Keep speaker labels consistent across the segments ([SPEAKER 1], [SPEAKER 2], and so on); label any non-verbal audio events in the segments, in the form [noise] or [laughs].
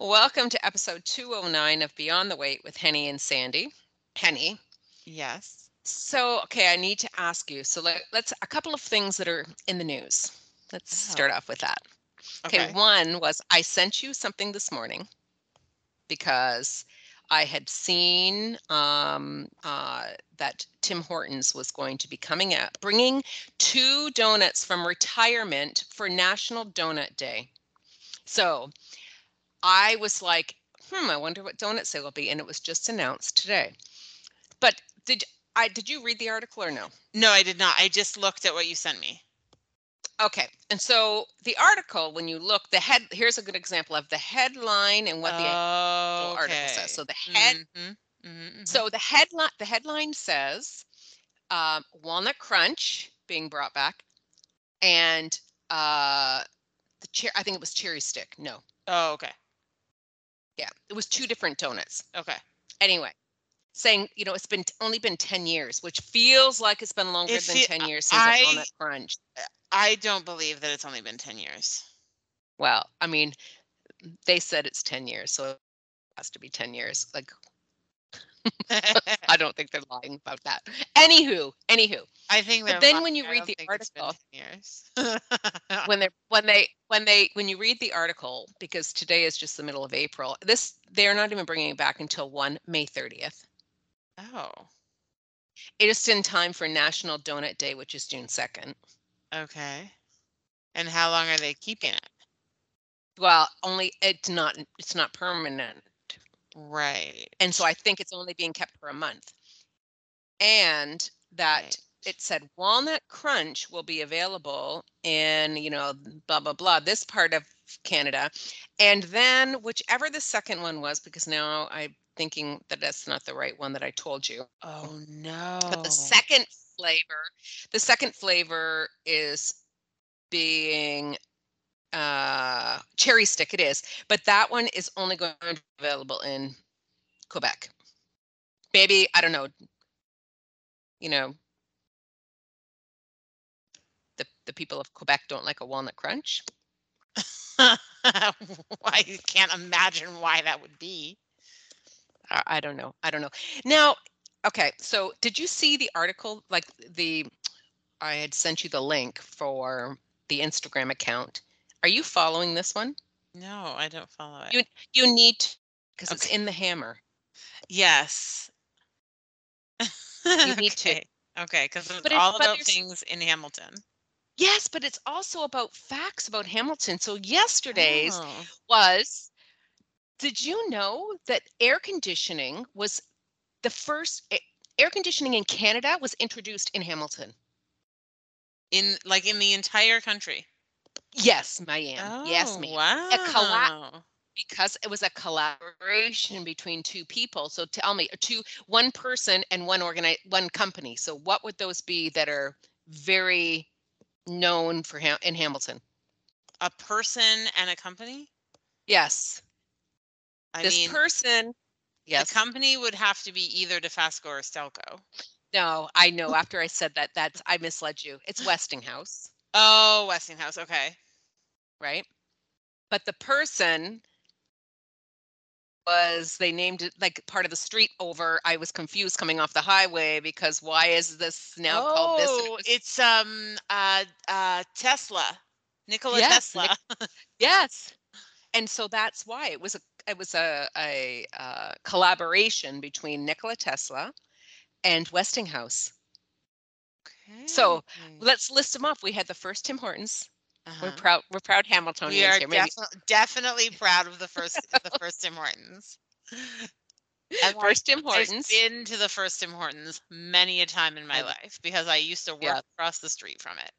[SPEAKER 1] Welcome to episode 209 of Beyond the Weight with Henny and Sandy. Henny.
[SPEAKER 2] Yes.
[SPEAKER 1] So, okay, I need to ask you. So, let, us a couple of things that are in the news. Let's
[SPEAKER 2] Oh.
[SPEAKER 1] start off with that. Okay.
[SPEAKER 2] Okay.
[SPEAKER 1] one was I sent you something this morning because I had seen um, uh, that Tim Hortons was going to be coming out, bringing two donuts from retirement for National Donut Day. So I was like, hmm, I wonder what donut sale will be, and it was just announced today. But did I did you read the article or no?
[SPEAKER 2] No, I did not. I just looked at what you sent me.
[SPEAKER 1] Okay, and so the article, when you look, the head here's a good example of the headline and what the
[SPEAKER 2] oh,
[SPEAKER 1] article says. So the head,
[SPEAKER 2] Mhm, mhm, mhm.
[SPEAKER 1] so the headline, the headline says um, Walnut Crunch being brought back, and uh, the cher- I think it was Cherry Stick. No,
[SPEAKER 2] oh, okay.
[SPEAKER 1] Yeah, it was two different donuts.
[SPEAKER 2] Okay.
[SPEAKER 1] Anyway, saying you know it's been only been ten years, which feels like it's been longer
[SPEAKER 2] It
[SPEAKER 1] than
[SPEAKER 2] fe-
[SPEAKER 1] ten years since
[SPEAKER 2] I-
[SPEAKER 1] a Walnut Crunch.
[SPEAKER 2] Uh, I don't believe that it's only been 10 years.
[SPEAKER 1] Well, I mean, they said it's ten years, so it has to be ten years. Like [laughs] I don't think they're lying about that. Anywho, anywho,
[SPEAKER 2] I think
[SPEAKER 1] But then
[SPEAKER 2] lying.
[SPEAKER 1] when you read the article-
[SPEAKER 2] years. [laughs]
[SPEAKER 1] when they when they when they when you read the article because today is just the middle of April. This they're not even bringing it back until one May thirtieth.
[SPEAKER 2] oh,
[SPEAKER 1] It is in time for National Donut Day, which is June second.
[SPEAKER 2] okay. And how long are they keeping it?
[SPEAKER 1] Well, only it's not it's not permanent,
[SPEAKER 2] Right.
[SPEAKER 1] and so I think it's only being kept for a month. And that
[SPEAKER 2] Right.
[SPEAKER 1] it said walnut crunch will be available in you know blah blah blah this part of canada and then whichever the second one was because now i'm thinking that that's not the right one that i told you
[SPEAKER 2] Oh no.
[SPEAKER 1] but the second flavor the second flavor is being uh cherry stick it is but that one is only going to be available in quebec. Maybe i don't know you know the the people of quebec don't like a walnut crunch. [laughs]
[SPEAKER 2] I can't imagine why that would be.
[SPEAKER 1] I, I don't know i don't know. Now okay so did you see the article like the i had sent you the link for the instagram account are you following this one
[SPEAKER 2] No, I don't follow it.
[SPEAKER 1] You- you need because it's in the hammer
[SPEAKER 2] Yes.
[SPEAKER 1] You [laughs] need to.
[SPEAKER 2] Okay. Okay, because it's
[SPEAKER 1] But
[SPEAKER 2] all
[SPEAKER 1] but
[SPEAKER 2] about things in Hamilton.
[SPEAKER 1] yes but it's also about facts about hamilton so yesterday's
[SPEAKER 2] Oh,
[SPEAKER 1] was did you know that air conditioning was the first air conditioning in canada was introduced in hamilton
[SPEAKER 2] in like in the entire country.
[SPEAKER 1] Yes i am yes
[SPEAKER 2] Oh,
[SPEAKER 1] ma'am
[SPEAKER 2] Wow.
[SPEAKER 1] colla- because it was a collaboration between two people. So tell me, two, one person and one organi- one company. So what would those be that are very known for Ham- in Hamilton?
[SPEAKER 2] a person and a company.
[SPEAKER 1] Yes,
[SPEAKER 2] I
[SPEAKER 1] this
[SPEAKER 2] mean,
[SPEAKER 1] person. Yes.
[SPEAKER 2] the company would have to be either Dofasco or Stelco.
[SPEAKER 1] no, I know. After I said that, that's I misled you. It's Westinghouse,
[SPEAKER 2] Oh, Westinghouse. Okay.
[SPEAKER 1] right? But the person was they named it like part of the street over. I was confused coming off the highway because why is this now called this?
[SPEAKER 2] Oh, it's um uh uh Tesla, Nikola
[SPEAKER 1] Yes,
[SPEAKER 2] Tesla. [laughs]
[SPEAKER 1] Yes. And so that's why it was a it was a a, uh collaboration between Nikola Tesla and Westinghouse. So, Let's list them off. We had the first Tim Hortons. We're
[SPEAKER 2] Uh-huh.
[SPEAKER 1] proud. We're proud Hamiltonians.
[SPEAKER 2] We are
[SPEAKER 1] here. Maybe
[SPEAKER 2] defi- definitely proud of the first the first Tim Hortons. [laughs] And
[SPEAKER 1] first Tim
[SPEAKER 2] I've
[SPEAKER 1] Hortons.
[SPEAKER 2] been to the first Tim Hortons many a time in my
[SPEAKER 1] And-
[SPEAKER 2] life because I used to work
[SPEAKER 1] Yeah.
[SPEAKER 2] across the street from it.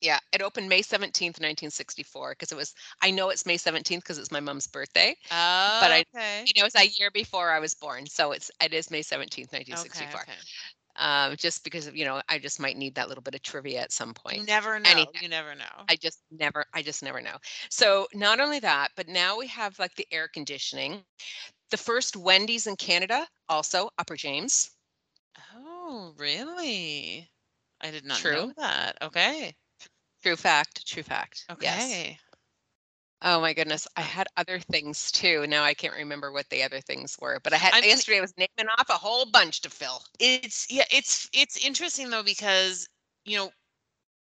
[SPEAKER 1] Yeah, it opened May seventeenth, nineteen sixty four. Because it was. I know it's May seventeenth because it's my mom's birthday.
[SPEAKER 2] Oh,
[SPEAKER 1] I-
[SPEAKER 2] okay.
[SPEAKER 1] You know, it's a year before I was born, so it's it is May seventeenth, 1964.
[SPEAKER 2] Okay, okay.
[SPEAKER 1] Um, just because you know, I just might need that little bit of trivia at some point.
[SPEAKER 2] You never know.
[SPEAKER 1] Anything.
[SPEAKER 2] You never know.
[SPEAKER 1] I just never, I just never know. So not only that, but now we have like the air conditioning. The first Wendy's in Canada, also Upper James.
[SPEAKER 2] oh, really? I did not
[SPEAKER 1] True.
[SPEAKER 2] know that. Okay.
[SPEAKER 1] True fact, true fact.
[SPEAKER 2] Okay.
[SPEAKER 1] Yes. Oh my goodness. I had other things too. Now I can't remember what the other things were, but I had
[SPEAKER 2] I mean-
[SPEAKER 1] yesterday I was naming off a whole bunch to fill.
[SPEAKER 2] It's yeah, it's it's interesting though because you know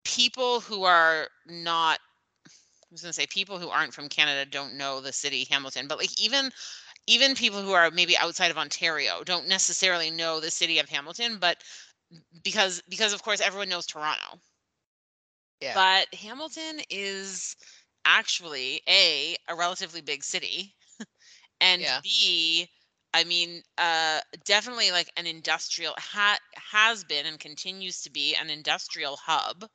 [SPEAKER 2] people who are not I was gonna say people who aren't from Canada don't know the city Hamilton, but like even even people who are maybe outside of Ontario don't necessarily know the city of Hamilton, but because because of course everyone knows Toronto.
[SPEAKER 1] Yeah.
[SPEAKER 2] But Hamilton is actually a a relatively big city [laughs] and
[SPEAKER 1] Yeah.
[SPEAKER 2] b I mean, uh, definitely like an industrial ha- has been and continues to be an industrial hub,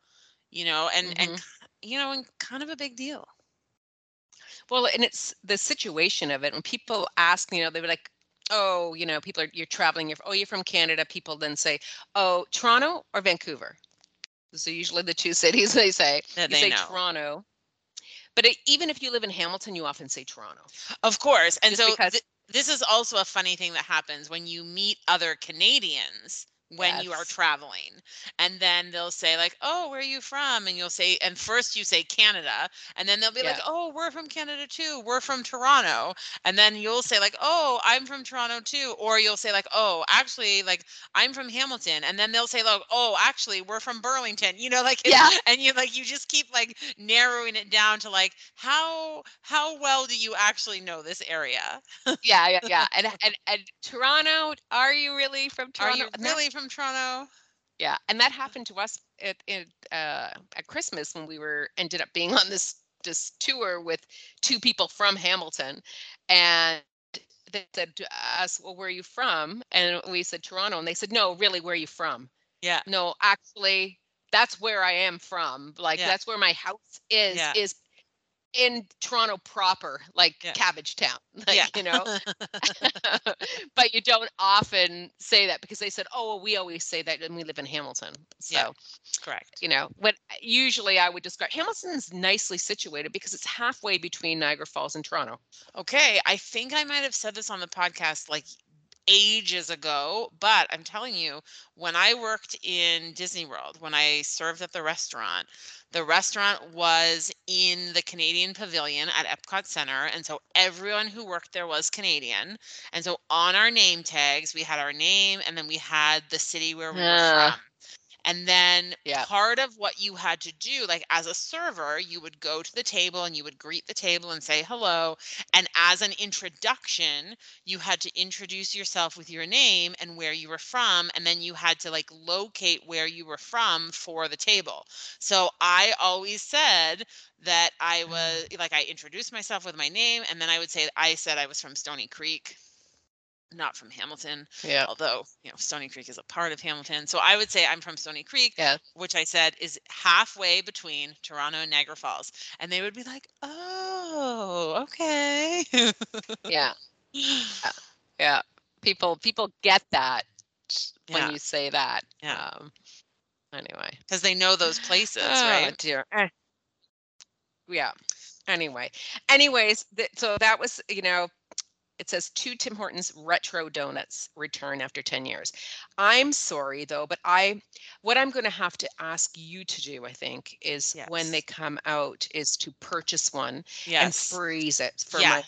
[SPEAKER 2] you know, and and
[SPEAKER 1] Mhm.
[SPEAKER 2] ki- you know, and kind of a big deal.
[SPEAKER 1] Well, and it's the situation of it. When people ask, you know, they were like, oh, you know, people are, you're traveling, you're, oh, you're from Canada. People then say, oh, Toronto or Vancouver. so usually the two [laughs] cities they say.
[SPEAKER 2] That
[SPEAKER 1] you
[SPEAKER 2] they
[SPEAKER 1] say
[SPEAKER 2] know.
[SPEAKER 1] Toronto. But it, even if you live in Hamilton, you often say Toronto.
[SPEAKER 2] Of course, and
[SPEAKER 1] Just
[SPEAKER 2] so
[SPEAKER 1] because-
[SPEAKER 2] thi- this is also a funny thing that happens when you meet other Canadians when you are traveling and then they'll say like oh where are you from and you'll say and first you say canada and then they'll be like oh we're from canada too we're from toronto and then you'll say like oh i'm from toronto too or you'll say like oh actually like i'm from hamilton and then they'll say like oh actually we're from burlington you know like [laughs]
[SPEAKER 1] Yeah.
[SPEAKER 2] and you like you just keep like narrowing it down to like how how well do you actually know this area
[SPEAKER 1] yeah, yeah, yeah. [laughs] And, and and Toronto, are you really from Toronto? are you
[SPEAKER 2] really from toronto
[SPEAKER 1] Yeah, and that happened to us at, at uh, at Christmas when we were ended up being on this this tour with two people from Hamilton, and they said to us, "Well, where are you from?" And we said Toronto, and they said, "No, really, where are you from?"
[SPEAKER 2] yeah
[SPEAKER 1] No, actually, that's where I am from. Like
[SPEAKER 2] Yeah.
[SPEAKER 1] that's where my house is.
[SPEAKER 2] Yeah.
[SPEAKER 1] Is in Toronto proper, like
[SPEAKER 2] Yeah.
[SPEAKER 1] Cabbagetown, [laughs] like,
[SPEAKER 2] yeah
[SPEAKER 1] you know. [laughs] [laughs] but you don't often say that because they said, "Oh, well, we always say that, and we live in Hamilton." So,
[SPEAKER 2] Yeah. correct
[SPEAKER 1] you know, when usually I would describe Hamilton's nicely situated because it's halfway between Niagara Falls and Toronto.
[SPEAKER 2] Okay, I think I might have said this on the podcast like ages ago, but I'm telling you, when I worked in Disney World, when I served at the restaurant, the restaurant was in the Canadian Pavilion at Epcot Center. And so everyone who worked there was Canadian. And so on our name tags, we had our name and then we had the city where we were from. And then
[SPEAKER 1] Yeah.
[SPEAKER 2] part of what you had to do, like as a server, you would go to the table and you would greet the table and say hello. And as an introduction, you had to introduce yourself with your name and where you were from. And then you had to like locate where you were from for the table. So I always said that I mm. was like, I introduced myself with my name. And then I would say, I said I was from Stoney Creek, not from Hamilton
[SPEAKER 1] Yeah.
[SPEAKER 2] although you know Stoney Creek is a part of Hamilton. So I would say I'm from Stoney Creek,
[SPEAKER 1] Yeah.
[SPEAKER 2] which I said is halfway between Toronto and Niagara Falls. And they would be like, "Oh, okay." [laughs]
[SPEAKER 1] Yeah. Yeah. People people get that when
[SPEAKER 2] Yeah.
[SPEAKER 1] you say that.
[SPEAKER 2] Yeah.
[SPEAKER 1] Um, anyway.
[SPEAKER 2] Because they know those places,
[SPEAKER 1] Oh,
[SPEAKER 2] right?
[SPEAKER 1] dear. Eh. Yeah. Anyway. Anyways, th- so that was, you know, it says two Tim Hortons retro donuts return after 10 years. I'm sorry though, but I what I'm going to have to ask you to do, I think, is when they come out is to purchase one and freeze it for my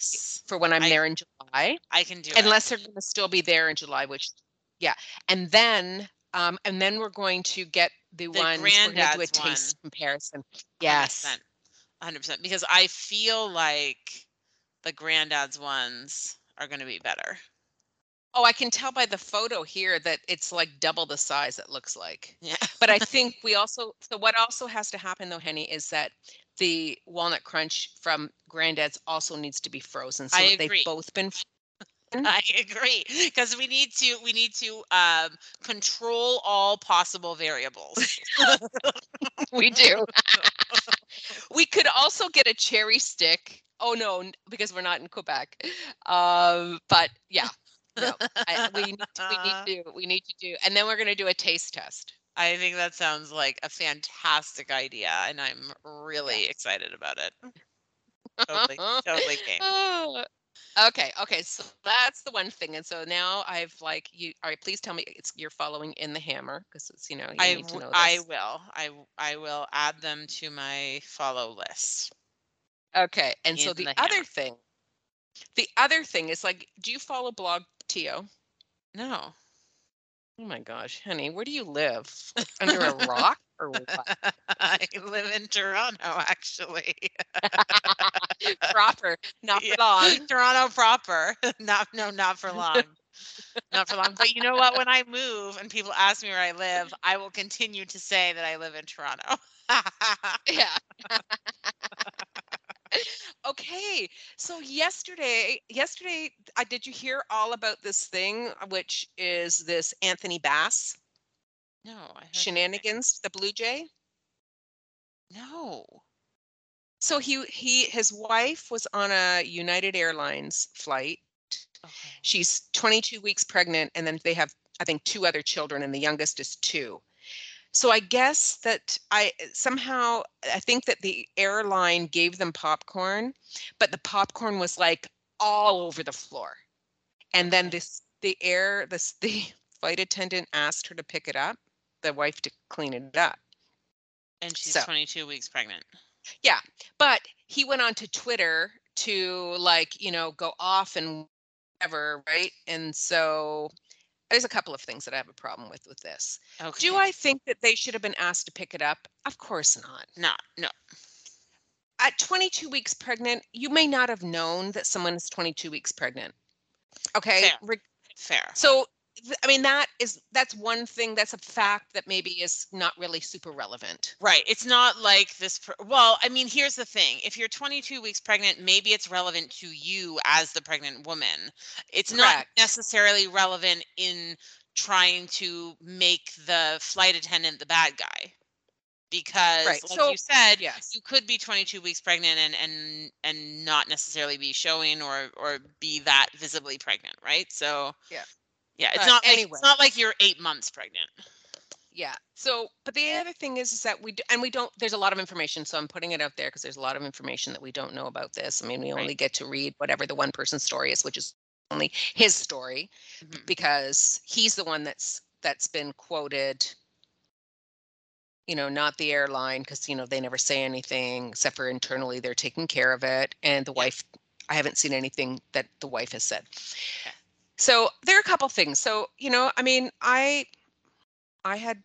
[SPEAKER 1] for when I'm
[SPEAKER 2] I-
[SPEAKER 1] there in July
[SPEAKER 2] I can do it.
[SPEAKER 1] unless they're going to still be there in July, which, yeah, and then, um, and then we're going to get the,
[SPEAKER 2] The
[SPEAKER 1] ones we're going to do a taste
[SPEAKER 2] one.
[SPEAKER 1] comparison. Yes,
[SPEAKER 2] 100%. 100% because I feel like the granddad's ones are going to be better.
[SPEAKER 1] oh, I can tell by the photo here that it's like double the size. It looks like,
[SPEAKER 2] Yeah.
[SPEAKER 1] but I [laughs] think we also. So what also has to happen though, Henny, is that the walnut crunch from Granddad's also needs to be frozen. So they've both been. [laughs]
[SPEAKER 2] I agree because we need to we need to um, control all possible variables. [laughs]
[SPEAKER 1] we do. we could also get a cherry stick. Oh no, because we're not in Quebec. Um, but yeah, no, I, we need to, we need [laughs] to we need to do, and then we're gonna do a taste test.
[SPEAKER 2] I think that sounds like a fantastic idea, and I'm really excited about it. [laughs] Totally, totally game.
[SPEAKER 1] Oh, [laughs] okay, okay, so that's the one thing, and so now I've like you. All right, please tell me it's you're following in the hammer because it's you know you
[SPEAKER 2] I
[SPEAKER 1] need to know
[SPEAKER 2] I
[SPEAKER 1] this.
[SPEAKER 2] will I I will add them to my follow list.
[SPEAKER 1] Okay. And so the,
[SPEAKER 2] the
[SPEAKER 1] other thing, the other thing is like, do you follow blog TO?
[SPEAKER 2] No.
[SPEAKER 1] Oh my gosh, honey, where do you live? [laughs] Under a rock or what?
[SPEAKER 2] I live in Toronto, actually. [laughs]
[SPEAKER 1] Proper, not for
[SPEAKER 2] Yeah.
[SPEAKER 1] long. [laughs]
[SPEAKER 2] Toronto proper. Not no, not for long. not for long. But you know what? When I move and people ask me where I live, I will continue to say that I live in Toronto.
[SPEAKER 1] Yeah. Okay, so yesterday, yesterday, I did you hear all about this thing, uh, which is this Anthony Bass
[SPEAKER 2] no, I
[SPEAKER 1] shenanigans, the Blue Jay?
[SPEAKER 2] No.
[SPEAKER 1] So he he his wife was on a United Airlines flight.
[SPEAKER 2] Okay.
[SPEAKER 1] She's 22 weeks pregnant, and then they have I think two other children, and the youngest is two. So I guess that I eh, somehow I think that the airline gave them popcorn, but the popcorn was like all over the floor. And then this the air this [laughs] the flight attendant asked her to pick it up, the wife to clean it up.
[SPEAKER 2] And she's
[SPEAKER 1] So-
[SPEAKER 2] 22 weeks pregnant.
[SPEAKER 1] Yeah, but he went on to Twitter to like, you know, go off and whatever, right? And so there's a couple of things that I have a problem with with this.
[SPEAKER 2] Okay.
[SPEAKER 1] Do I think that they should have been asked to pick it up? Of course not.
[SPEAKER 2] No, no.
[SPEAKER 1] At 22 weeks pregnant, you may not have known that someone is 22 weeks pregnant. Okay?
[SPEAKER 2] Fair.
[SPEAKER 1] Re-
[SPEAKER 2] Fair.
[SPEAKER 1] So I mean that is that's one thing that's a fact that maybe is not really super relevant.
[SPEAKER 2] Right. It's not like this. Well, I mean, here's the thing. If you're 22 weeks pregnant, maybe it's relevant to you as the pregnant woman. It's not necessarily relevant in trying to make the flight attendant the bad guy. Because,
[SPEAKER 1] Right,
[SPEAKER 2] like
[SPEAKER 1] so-
[SPEAKER 2] you said,
[SPEAKER 1] Yes.
[SPEAKER 2] you could be 22 weeks pregnant and and and not necessarily be showing or or be that visibly pregnant, right? So
[SPEAKER 1] Yeah.
[SPEAKER 2] Yeah, it's not like,
[SPEAKER 1] anyway.
[SPEAKER 2] it's not like you're eight months pregnant.
[SPEAKER 1] Yeah. So, but the other thing is, is that we, d- and we don't, there's a lot of information. So I'm putting it out there because there's a lot of information that we don't know about this. I mean, we
[SPEAKER 2] Right.
[SPEAKER 1] only get to read whatever the one person's story is, which is only his story
[SPEAKER 2] Mhm.
[SPEAKER 1] because he's the one that's, that's been quoted, you know, not the airline because, you know, they never say anything except for internally they're taking care of it. And the
[SPEAKER 2] Yeah.
[SPEAKER 1] wife, I haven't seen anything that the wife has said.
[SPEAKER 2] Okay.
[SPEAKER 1] So there are a couple things. So, you know, I mean, I, I had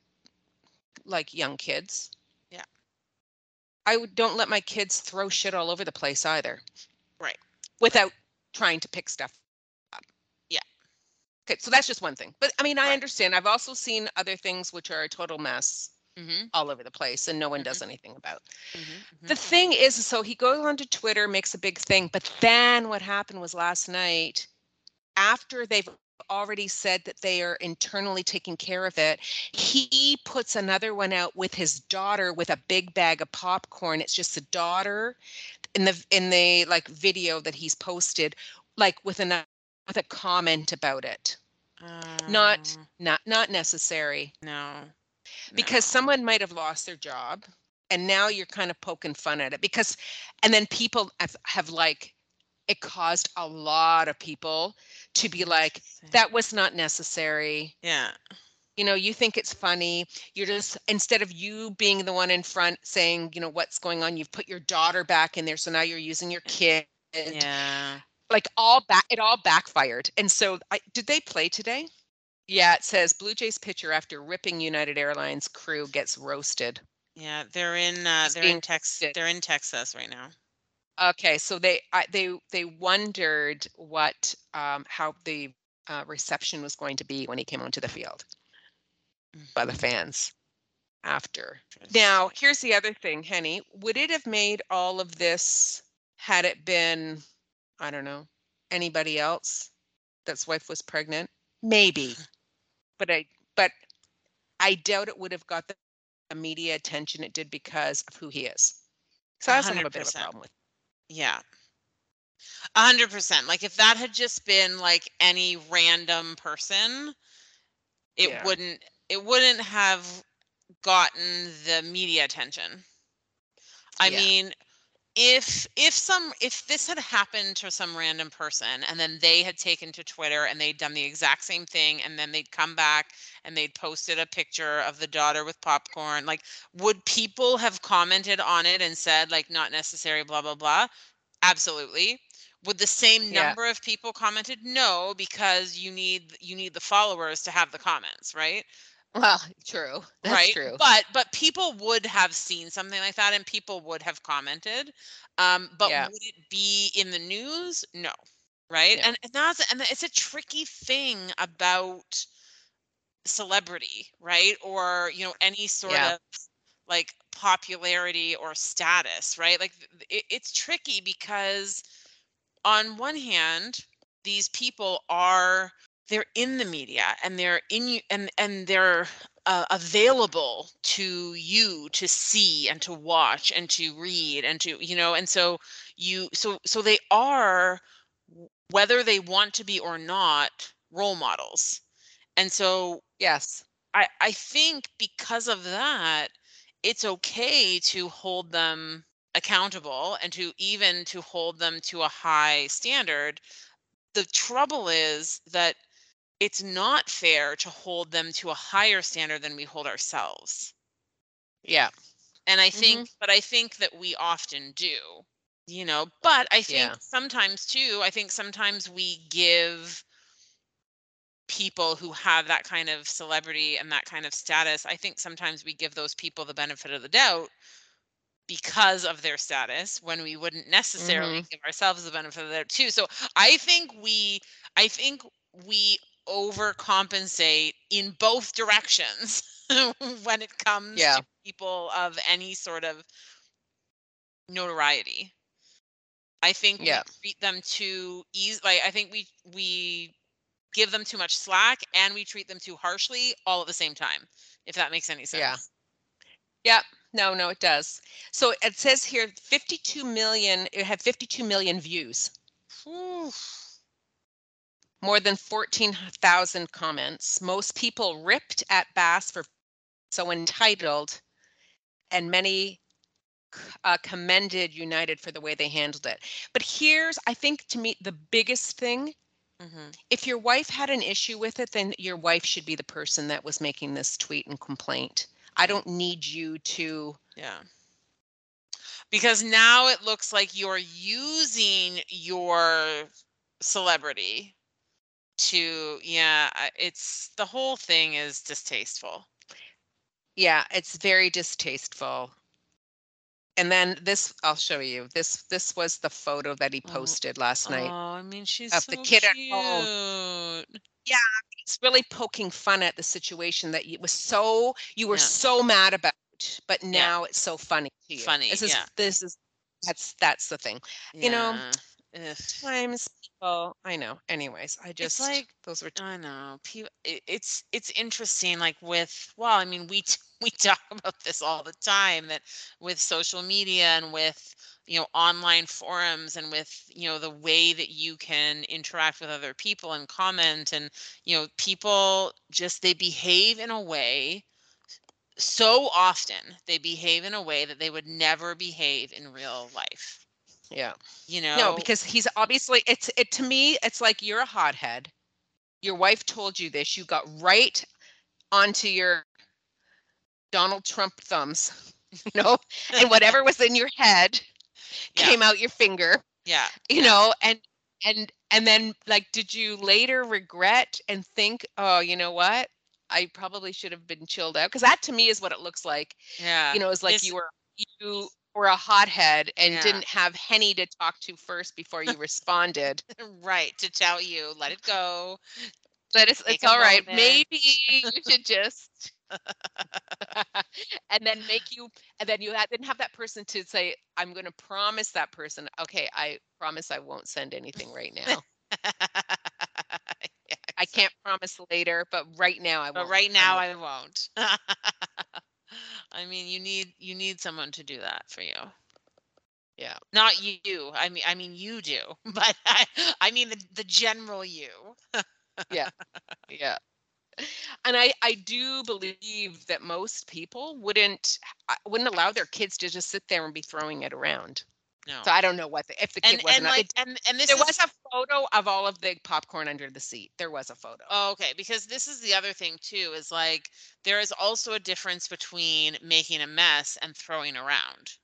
[SPEAKER 1] like young kids.
[SPEAKER 2] Yeah.
[SPEAKER 1] I don't let my kids throw shit all over the place either.
[SPEAKER 2] Right.
[SPEAKER 1] Without trying to pick stuff up.
[SPEAKER 2] Yeah.
[SPEAKER 1] Okay, so that's just one thing. But I mean, I
[SPEAKER 2] Right.
[SPEAKER 1] understand. I've also seen other things which are a total mess
[SPEAKER 2] Mm-hmm.
[SPEAKER 1] all over the place and no one
[SPEAKER 2] Mhm.
[SPEAKER 1] does anything about.
[SPEAKER 2] Mm-hmm.
[SPEAKER 1] The thing is, so he goes onto Twitter, makes a big thing, but then what happened was last night, after they've already said that they are internally taking care of it, he puts another one out with his daughter with a big bag of popcorn. It's just the daughter in the in the like video that he's posted, like with a with a comment about it. Not ah. not not necessary
[SPEAKER 2] no
[SPEAKER 1] because
[SPEAKER 2] no.
[SPEAKER 1] someone might have lost their job and now you're kind of poking fun at it because and then people have, have like it caused a lot of people to be like that was not necessary.
[SPEAKER 2] Yeah.
[SPEAKER 1] You know you think it's funny you're just instead of you being the one in front saying you know what's going on? you've put your daughter back in there so now you're using your kid.
[SPEAKER 2] Yeah.
[SPEAKER 1] Like all back it all backfired and so I, did they play today? Yeah it says blue jays pitcher after ripping united airlines crew gets roasted.
[SPEAKER 2] Yeah they're in uh they're in texas they're in texas right now
[SPEAKER 1] Okay, so they I, they they wondered what um, how the uh, reception was going to be when he came onto the field by the
[SPEAKER 2] Mhm.
[SPEAKER 1] fans after. Now, here's the other thing, Henny. Would it have made all of this had it been, I don't know, anybody else that's wife was pregnant? Maybe, [laughs] but I but I doubt it would have got the, the media attention it did because of who he is. So that's a little bit of a problem with.
[SPEAKER 2] Yeah. A hundred percent. Like if that had just been like any random person, it
[SPEAKER 1] Yeah.
[SPEAKER 2] wouldn't it wouldn't have gotten the media attention. I
[SPEAKER 1] Yeah.
[SPEAKER 2] mean, if if some if this had happened to some random person and then they had taken to twitter and they'd done the exact same thing and then they'd come back and they'd posted a picture of the daughter with popcorn like would people have commented on it and said like not necessary blah blah blah? Absolutely. Would the same
[SPEAKER 1] Yeah.
[SPEAKER 2] number of people commented? No because you need you need the followers to have the comments right
[SPEAKER 1] Well, true. That's
[SPEAKER 2] right
[SPEAKER 1] true.
[SPEAKER 2] but but people would have seen something like that and people would have commented um but
[SPEAKER 1] Yeah.
[SPEAKER 2] would it be in the news no right
[SPEAKER 1] No.
[SPEAKER 2] and, and that's and it's a tricky thing about celebrity right or you know any sort
[SPEAKER 1] Yeah.
[SPEAKER 2] of like popularity or status right like it, it's tricky because on one hand these people are they're in the media and they're in you and and they're uh, available to you to see and to watch and to read and to you know and so you so so they are whether they want to be or not role models and so
[SPEAKER 1] Yes.
[SPEAKER 2] i i think because of that it's okay to hold them accountable and to even to hold them to a high standard the trouble is that it's not fair to hold them to a higher standard than we hold ourselves
[SPEAKER 1] Yeah.
[SPEAKER 2] and i think mm-hmm. but i think that we often do you know but i think
[SPEAKER 1] Yeah.
[SPEAKER 2] sometimes too i think sometimes we give people who have that kind of celebrity and that kind of status i think sometimes we give those people the benefit of the doubt because of their status when we wouldn't necessarily mm-hmm. give ourselves the benefit of the doubt too so i think we i think we overcompensate in both directions [laughs] when it comes
[SPEAKER 1] Yeah.
[SPEAKER 2] to people of any sort of notoriety. I think
[SPEAKER 1] Yeah.
[SPEAKER 2] we treat them too easy. Like I think we we give them too much slack and we treat them too harshly all at the same time. If that makes any sense.
[SPEAKER 1] Yeah. Yep. No, no, it does. So it says here 52 million, it had 52 million views. More than 14,000 comments. Most people ripped at Bass for so entitled, and many uh, commended United for the way they handled it. But here's, I think, to me, the biggest thing
[SPEAKER 2] Mhm.
[SPEAKER 1] if your wife had an issue with it, then your wife should be the person that was making this tweet and complaint. I don't need you to.
[SPEAKER 2] Yeah. Because now it looks like you're using your celebrity to yeah, I- it's the whole thing is distasteful.
[SPEAKER 1] Yeah, it's very distasteful. And then this, I'll show you. This this was the photo that he
[SPEAKER 2] Oh,
[SPEAKER 1] posted last night.
[SPEAKER 2] Oh, I mean, she's
[SPEAKER 1] of
[SPEAKER 2] so
[SPEAKER 1] the kid at home.
[SPEAKER 2] cute.
[SPEAKER 1] It's really poking fun at the situation that you was so you were
[SPEAKER 2] Yeah.
[SPEAKER 1] so mad about, but now it's so funny to you.
[SPEAKER 2] Funny,
[SPEAKER 1] This is
[SPEAKER 2] yeah.
[SPEAKER 1] this is that's that's the thing. You know,
[SPEAKER 2] Yeah. Ugh.
[SPEAKER 1] Times people, I know. Anyways, I just
[SPEAKER 2] like-
[SPEAKER 1] those were
[SPEAKER 2] I know. People, it's it's interesting. Like with well, I mean, we t- [laughs] we talk about this all the time. That with social media and with you know online forums and with you know the way that you can interact with other people and comment and you know people just they behave in a way so often they behave in a way that they would never behave in real life
[SPEAKER 1] yeah.
[SPEAKER 2] you know
[SPEAKER 1] No, because he's obviously it's it to me, it's like you're a hothead. Your wife told you this. You got right onto your Donald Trump thumbs, [laughs] you know, and whatever was in your head [laughs]
[SPEAKER 2] Yeah.
[SPEAKER 1] came out your finger,
[SPEAKER 2] yeah
[SPEAKER 1] you know, and and and then like did you later regret and think, oh, you know what? I probably should have been chilled out because that to me is what it looks like.
[SPEAKER 2] yeah
[SPEAKER 1] You know, it's like
[SPEAKER 2] It's-
[SPEAKER 1] you were you were a hothead and
[SPEAKER 2] Yeah.
[SPEAKER 1] didn't have Henny to talk to first before you responded. [laughs]
[SPEAKER 2] right to tell you let it go
[SPEAKER 1] But it's it's all right.
[SPEAKER 2] moment.
[SPEAKER 1] Maybe you should just [laughs] and then make you and then you had, didn't have that person to say, I'm gonna promise that person, okay, I promise I won't send anything right [laughs] now. I can't promise later, but right now I won't.
[SPEAKER 2] but
[SPEAKER 1] right
[SPEAKER 2] now i won't i mean you need you need someone to do that for you
[SPEAKER 1] Yeah.
[SPEAKER 2] not you i mean i mean you do [laughs] but i, I mean the, the general you
[SPEAKER 1] yeah. Yeah. And I I do believe that most people wouldn't uh, wouldn't allow their kids to just sit there and be throwing it around.
[SPEAKER 2] No.
[SPEAKER 1] So I don't know what the, if the kid
[SPEAKER 2] and
[SPEAKER 1] wasn't.
[SPEAKER 2] and like
[SPEAKER 1] it-
[SPEAKER 2] and and this
[SPEAKER 1] there
[SPEAKER 2] is
[SPEAKER 1] was a photo of all of the popcorn under the seat. There was a photo.
[SPEAKER 2] Oh, okay, because this is the other thing too, is like there is also a difference between making a mess and throwing around.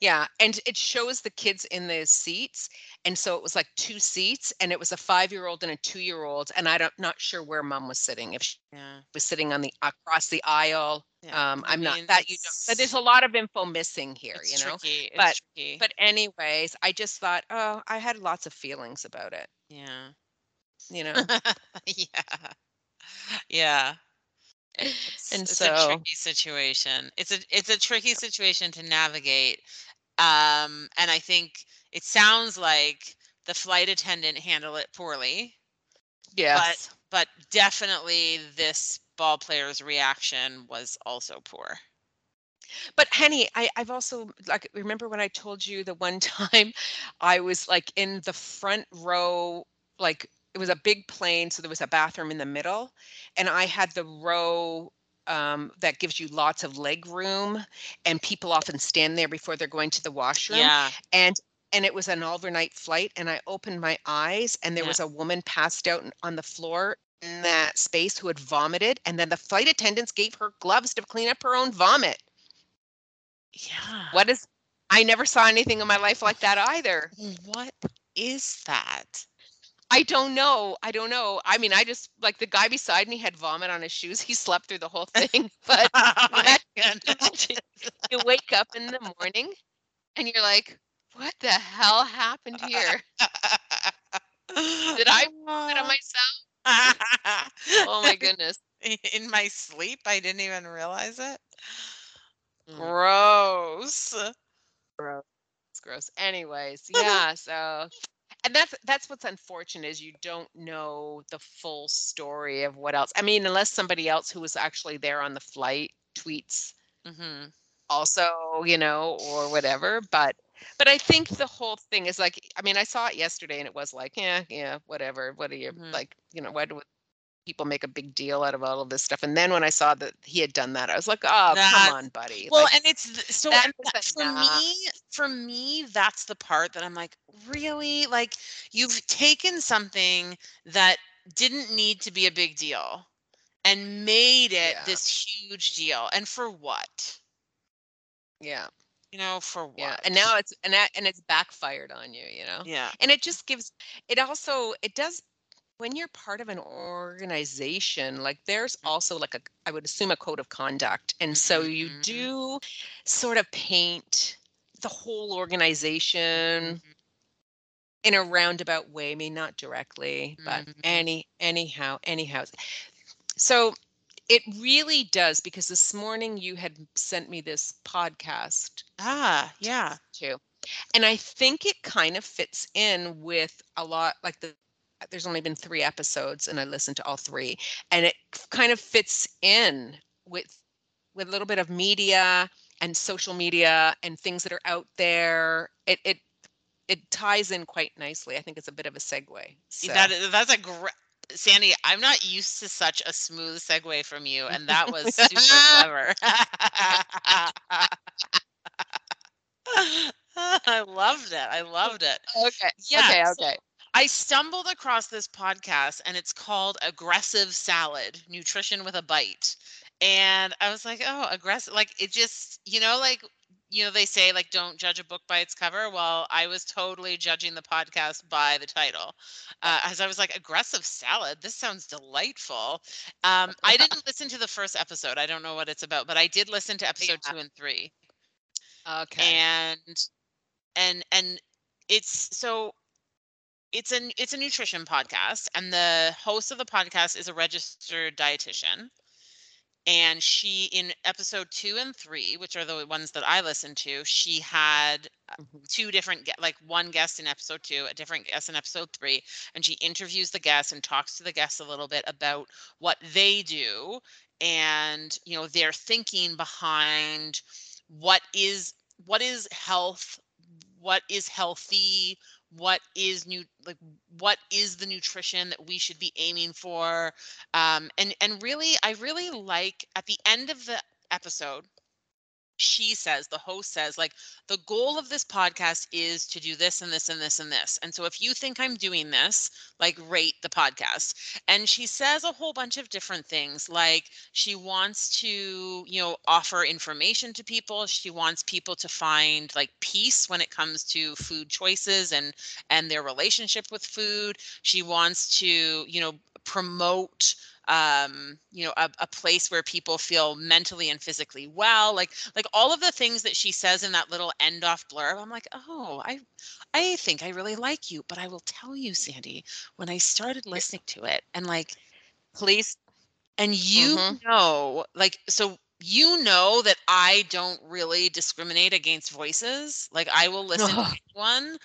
[SPEAKER 1] Yeah, and it shows the kids in the seats, and so it was like two seats, and it was a five-year-old and a two-year-old, and I don't not sure where mom was sitting. If she
[SPEAKER 2] Yeah.
[SPEAKER 1] was sitting on the across the aisle,
[SPEAKER 2] Yeah,
[SPEAKER 1] um,
[SPEAKER 2] I
[SPEAKER 1] I'm not that you know. But there's a lot of info missing here, you know.
[SPEAKER 2] tricky.
[SPEAKER 1] But-
[SPEAKER 2] tricky.
[SPEAKER 1] But anyways, I just thought, oh, I had lots of feelings about it.
[SPEAKER 2] yeah.
[SPEAKER 1] You know, [laughs]
[SPEAKER 2] yeah. Yeah. It's,
[SPEAKER 1] And
[SPEAKER 2] it's a
[SPEAKER 1] so-
[SPEAKER 2] tricky situation. It's a it's a tricky situation to navigate. Um, and I think it sounds like the flight attendant handled it poorly,
[SPEAKER 1] yes.
[SPEAKER 2] But but definitely this ball player's reaction was also poor.
[SPEAKER 1] But Henny, I, I've also like remember when I told you the one [laughs] time I was like in the front row, like it was a big plane, so there was a bathroom in the middle, and I had the row um, that gives you lots of leg room, and people often stand there before they're going to the washroom.
[SPEAKER 2] Yeah.
[SPEAKER 1] And and it was an overnight flight, and I opened my eyes, and there
[SPEAKER 2] Yeah.
[SPEAKER 1] was a woman passed out on the floor in that space who had vomited, and then the flight attendants gave her gloves to clean up her own vomit.
[SPEAKER 2] Yeah.
[SPEAKER 1] What is I never saw anything in my life like that either.
[SPEAKER 2] What is that?
[SPEAKER 1] I don't know. I don't know. I mean, I just like the guy beside me had vomit on his shoes. [laughs] He slept through the whole thing. [laughs] But
[SPEAKER 2] oh [laughs]
[SPEAKER 1] you wake up in the morning and you're like, what the hell happened here? Did I vomit on myself? [laughs] Oh my goodness.
[SPEAKER 2] In my sleep, I didn't even realize it.
[SPEAKER 1] Gross.
[SPEAKER 2] Gross.
[SPEAKER 1] It's gross. Anyways, yeah, so and that's that's what's unfortunate is you don't know the full story of what else. I mean, unless somebody else who was actually there on the flight tweets
[SPEAKER 2] hmm
[SPEAKER 1] also, you know, or whatever. But but I think the whole thing is like I mean, I saw it yesterday and it was like, yeah, yeah, whatever. What are you
[SPEAKER 2] Mhm.
[SPEAKER 1] like, you know, why do people make a big deal out of all of this stuff? And then when I saw that he had done that, I was like, oh,
[SPEAKER 2] That's-
[SPEAKER 1] come on, buddy.
[SPEAKER 2] Well,
[SPEAKER 1] Like,
[SPEAKER 2] and it's so and that- for
[SPEAKER 1] nah.
[SPEAKER 2] me, for me, that's the part that I'm like, really? Like you've taken something that didn't need to be a big deal and made it
[SPEAKER 1] Yeah.
[SPEAKER 2] this huge deal. And for what?
[SPEAKER 1] yeah,
[SPEAKER 2] You know, for what?
[SPEAKER 1] yeah. And now it's and that and it's backfired on you, you know.
[SPEAKER 2] yeah.
[SPEAKER 1] and it just gives it also it does when you're part of an organization like there's
[SPEAKER 2] Mm.
[SPEAKER 1] also like a i would assume a code of conduct and so you
[SPEAKER 2] Mhm.
[SPEAKER 1] do sort of paint the whole organization
[SPEAKER 2] Mhm.
[SPEAKER 1] in a roundabout way I mean not directly but
[SPEAKER 2] Mhm.
[SPEAKER 1] any anyhow anyhow so it really does because this morning you had sent me this podcast
[SPEAKER 2] Ah, yeah.
[SPEAKER 1] too. And I think it kind of fits in with a lot like the there's only been 3 episodes and I listened to all 3 and it kind of fits in with with a little bit of media and social media and things that are out there. It it it ties in quite nicely. I think it's a bit of a segue. So.
[SPEAKER 2] That that's a great Sandy, I'm not used to such a smooth segue from you, and that was super [laughs] clever. [laughs] I loved it. I loved it.
[SPEAKER 1] okay.
[SPEAKER 2] Yeah,
[SPEAKER 1] okay,
[SPEAKER 2] so-
[SPEAKER 1] okay.
[SPEAKER 2] I stumbled across this podcast and it's called Aggressive Salad Nutrition with a Bite. And I was like, oh, aggressive. Like it just, you know, like, you know, they say like don't judge a book by its cover. Well, I was totally judging the podcast by the title. Uh, as I was like, aggressive salad. This sounds delightful. Um, [laughs] I didn't listen to the first episode. I don't know what it's about, but I did listen to episode
[SPEAKER 1] Yeah.
[SPEAKER 2] two and three
[SPEAKER 1] Okay.
[SPEAKER 2] and and and it's so it's an it's a nutrition podcast and the host of the podcast is a registered dietitian and she in episode 2 and 3 which are the ones that I listened to she had uh,
[SPEAKER 1] Mhm.
[SPEAKER 2] two different like one guest in episode 2 a different guest in episode 3 and she interviews the guests and talks to the guests a little bit about what they do and you know their thinking behind what is what is health what is healthy what is new like what is the nutrition that we should be aiming for um and and really i really like at the end of the episode she says, the host says, like, the goal of this podcast is to do this and this and this and this. And so if you think I'm doing this, like, rate the podcast. And she says a whole bunch of different things. Like, she wants to, you know, offer information to people. She wants people to find like peace when it comes to food choices and and their relationship with food. She wants to, you know, promote um you know a, a place where people feel mentally and physically well like like all of the things that she says in that little end off blurb i'm like oh i i think i really like you but i will tell you sandy when i started listening to it and like
[SPEAKER 1] Please.
[SPEAKER 2] and you
[SPEAKER 1] Mhm.
[SPEAKER 2] know like so you know that i don't really discriminate against voices like i will [laughs] listen to
[SPEAKER 1] Ugh.
[SPEAKER 2] anyone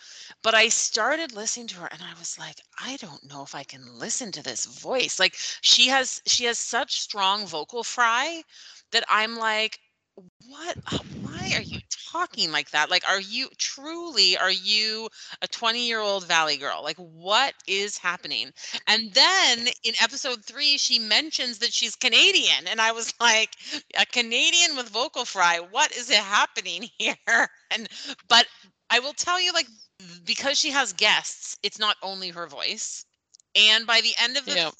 [SPEAKER 2] but i started listening to her and i was like i don't know if i can listen to this voice like she has she has such strong vocal fry that i'm like what uh, why are you talking like that? Like are you truly are you a 20 year old valley girl? Like what is happening? And then in episode 3 she mentions that she's canadian and i was [laughs] like a canadian with vocal fry? What is it happening [laughs] here? And but i will tell you like because she has guests it's not only her voice. And by the end of the
[SPEAKER 1] Yeah.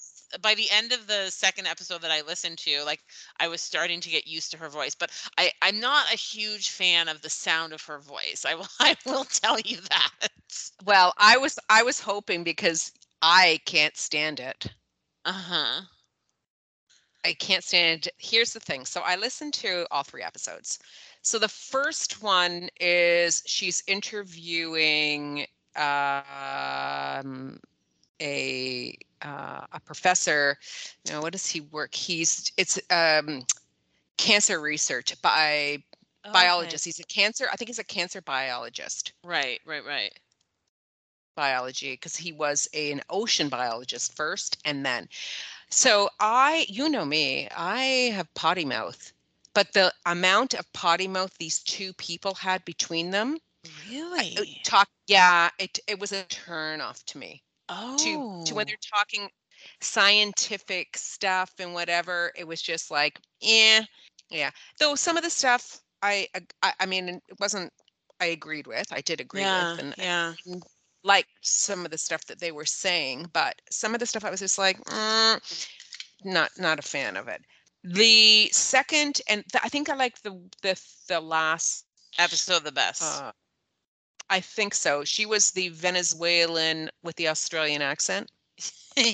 [SPEAKER 2] By the end of the second episode that I listened to, like I was starting to get used to her voice, but I I'm not a huge fan of the sound of her voice. I will [laughs] I will tell you that.
[SPEAKER 1] Well, I was I was hoping because I can't stand it.
[SPEAKER 2] Uh-huh.
[SPEAKER 1] I can't stand it. Here's the thing. So I listened to all three episodes. So the first one is she's interviewing um, a uh, a professor. You know, what does he work? He's it's um, cancer research by
[SPEAKER 2] Okay.
[SPEAKER 1] biologist. He's a cancer. I think he's a cancer biologist.
[SPEAKER 2] Right, right, right.
[SPEAKER 1] biology because he was a- an ocean biologist first and then so i you know me i have potty mouth but the amount of potty mouth these two people had between them
[SPEAKER 2] Really?
[SPEAKER 1] it talk yeah it it was a turn off to me
[SPEAKER 2] oh.
[SPEAKER 1] to to when they're talking scientific stuff and whatever it was just like yeah, yeah though some of the stuff i i, I mean it wasn't i agreed with i did agree
[SPEAKER 2] yeah,
[SPEAKER 1] with and
[SPEAKER 2] yeah.
[SPEAKER 1] liked some of the stuff that they were saying, but some of the stuff I was just like, mm, not not a fan of it. The second, and th- I think I like the the the last.
[SPEAKER 2] Episode the best.
[SPEAKER 1] Uh, I think so. She was the Venezuelan with the Australian accent.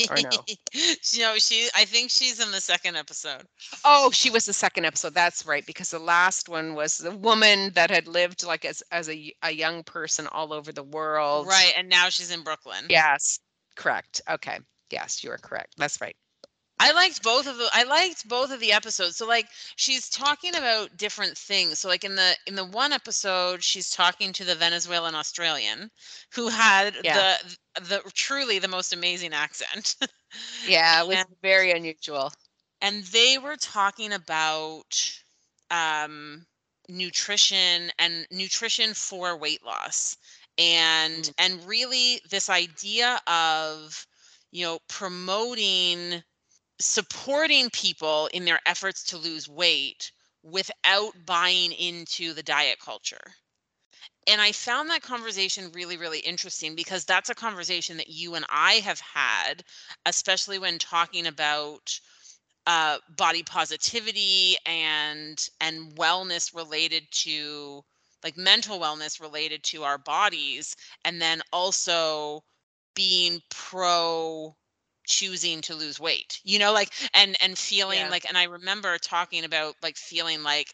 [SPEAKER 1] or no? [laughs]
[SPEAKER 2] know, she I think she's in the second episode.
[SPEAKER 1] Oh, she was the second episode. That's right, because the last one was the woman that had lived like as as a a young person all over the world.
[SPEAKER 2] Right, and now she's in Brooklyn.
[SPEAKER 1] Yes. Correct. Okay. Yes, you are correct. That's right.
[SPEAKER 2] I liked both of the I liked both of the episodes. So like she's talking about different things. So like in the in the one episode she's talking to the Venezuelan Australian who had
[SPEAKER 1] Yeah.
[SPEAKER 2] the the truly the most amazing accent. [laughs]
[SPEAKER 1] Yeah, it was
[SPEAKER 2] And-
[SPEAKER 1] very unusual.
[SPEAKER 2] and they were talking about um nutrition and nutrition for weight loss and
[SPEAKER 1] Mm.
[SPEAKER 2] and really this idea of you know promoting supporting people in their efforts to lose weight without buying into the diet culture. And I found that conversation really, really interesting because that's a conversation that you and I have had, especially when talking about uh, body positivity and and wellness related to like mental wellness related to our bodies, and then also being pro choosing to lose weight you know like and and feeling
[SPEAKER 1] Yeah.
[SPEAKER 2] like and i remember talking about like feeling like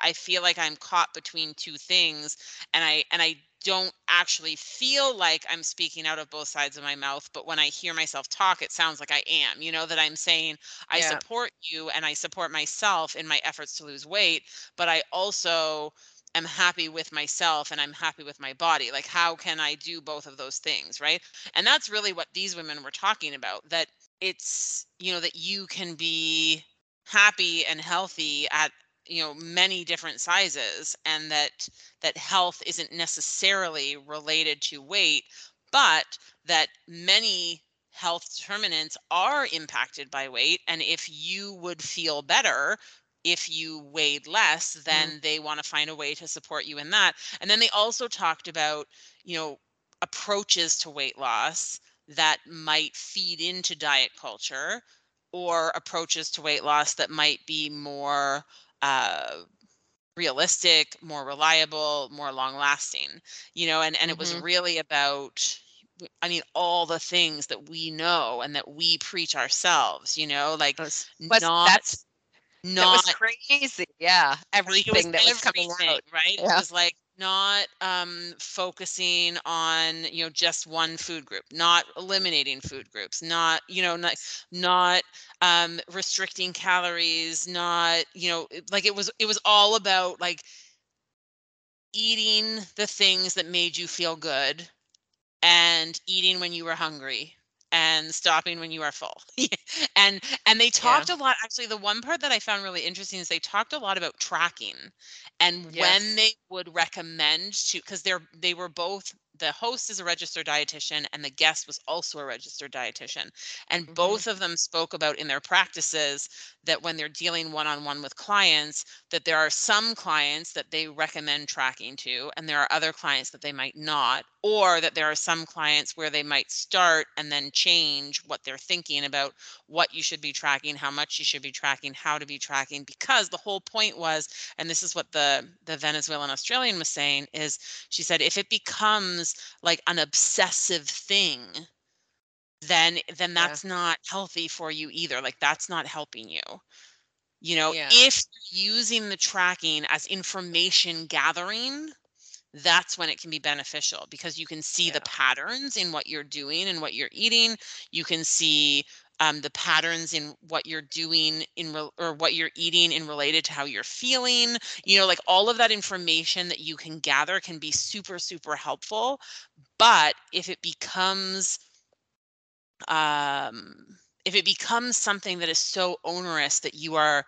[SPEAKER 2] I- feel like i'm caught between two things and i and i don't actually feel like i'm speaking out of both sides of my mouth but when i hear myself talk it sounds like i am you know that i'm saying i
[SPEAKER 1] Yeah.
[SPEAKER 2] support you and i support myself in my efforts to lose weight but i also am happy with myself and i'm happy with my body like how can i do both of those things right? And that's really what these women were talking about that it's you know that you can be happy and healthy at you know many different sizes and that that health isn't necessarily related to weight but that many health determinants are impacted by weight and if you would feel better if you weighed less, then
[SPEAKER 1] Mm.
[SPEAKER 2] they want to find a way to support you in that. And then they also talked about, you know, approaches to weight loss that might feed into diet culture or approaches to weight loss that might be more uh, realistic, more reliable, more long lasting, you know, and, and it was
[SPEAKER 1] Mhm.
[SPEAKER 2] really about, I mean, all the things that we know and that we preach ourselves, you know, like
[SPEAKER 1] Was- was-
[SPEAKER 2] not,
[SPEAKER 1] that's that
[SPEAKER 2] not
[SPEAKER 1] was crazy. Yeah,
[SPEAKER 2] it was
[SPEAKER 1] everything that was coming out.
[SPEAKER 2] right? It was like not um focusing on, you know, just one food group, not eliminating food groups, not, you know, not not um restricting calories, not, you know, like it was it was all about like eating the things that made you feel good and eating when you were hungry and stopping when you are full. [laughs] and and they talked a lot actually the one part that I found really interesting is they talked a lot about tracking and when they would recommend to cuz they're they were both the host is a registered dietitian and the guest was also a registered dietitian and
[SPEAKER 1] Mhm.
[SPEAKER 2] both of them spoke about in their practices that when they're dealing one-on-one with clients that there are some clients that they recommend tracking to and there are other clients that they might not or that there are some clients where they might start and then change what they're thinking about what you should be tracking how much you should be tracking how to be tracking because the whole point was and this is what the the venezuelan australian was saying is she said if it becomes like an obsessive thing then then
[SPEAKER 1] Yeah.
[SPEAKER 2] that's not healthy for you either like that's not helping you you know
[SPEAKER 1] Yeah.
[SPEAKER 2] if using the tracking as information gathering that's when it can be beneficial because you can see the patterns in what you're doing and what you're eating you can see um, the patterns in what you're doing in re- or what you're eating in related to how you're feeling you know like all of that information that you can gather can be super super helpful but if it becomes um if it becomes something that is so onerous that you are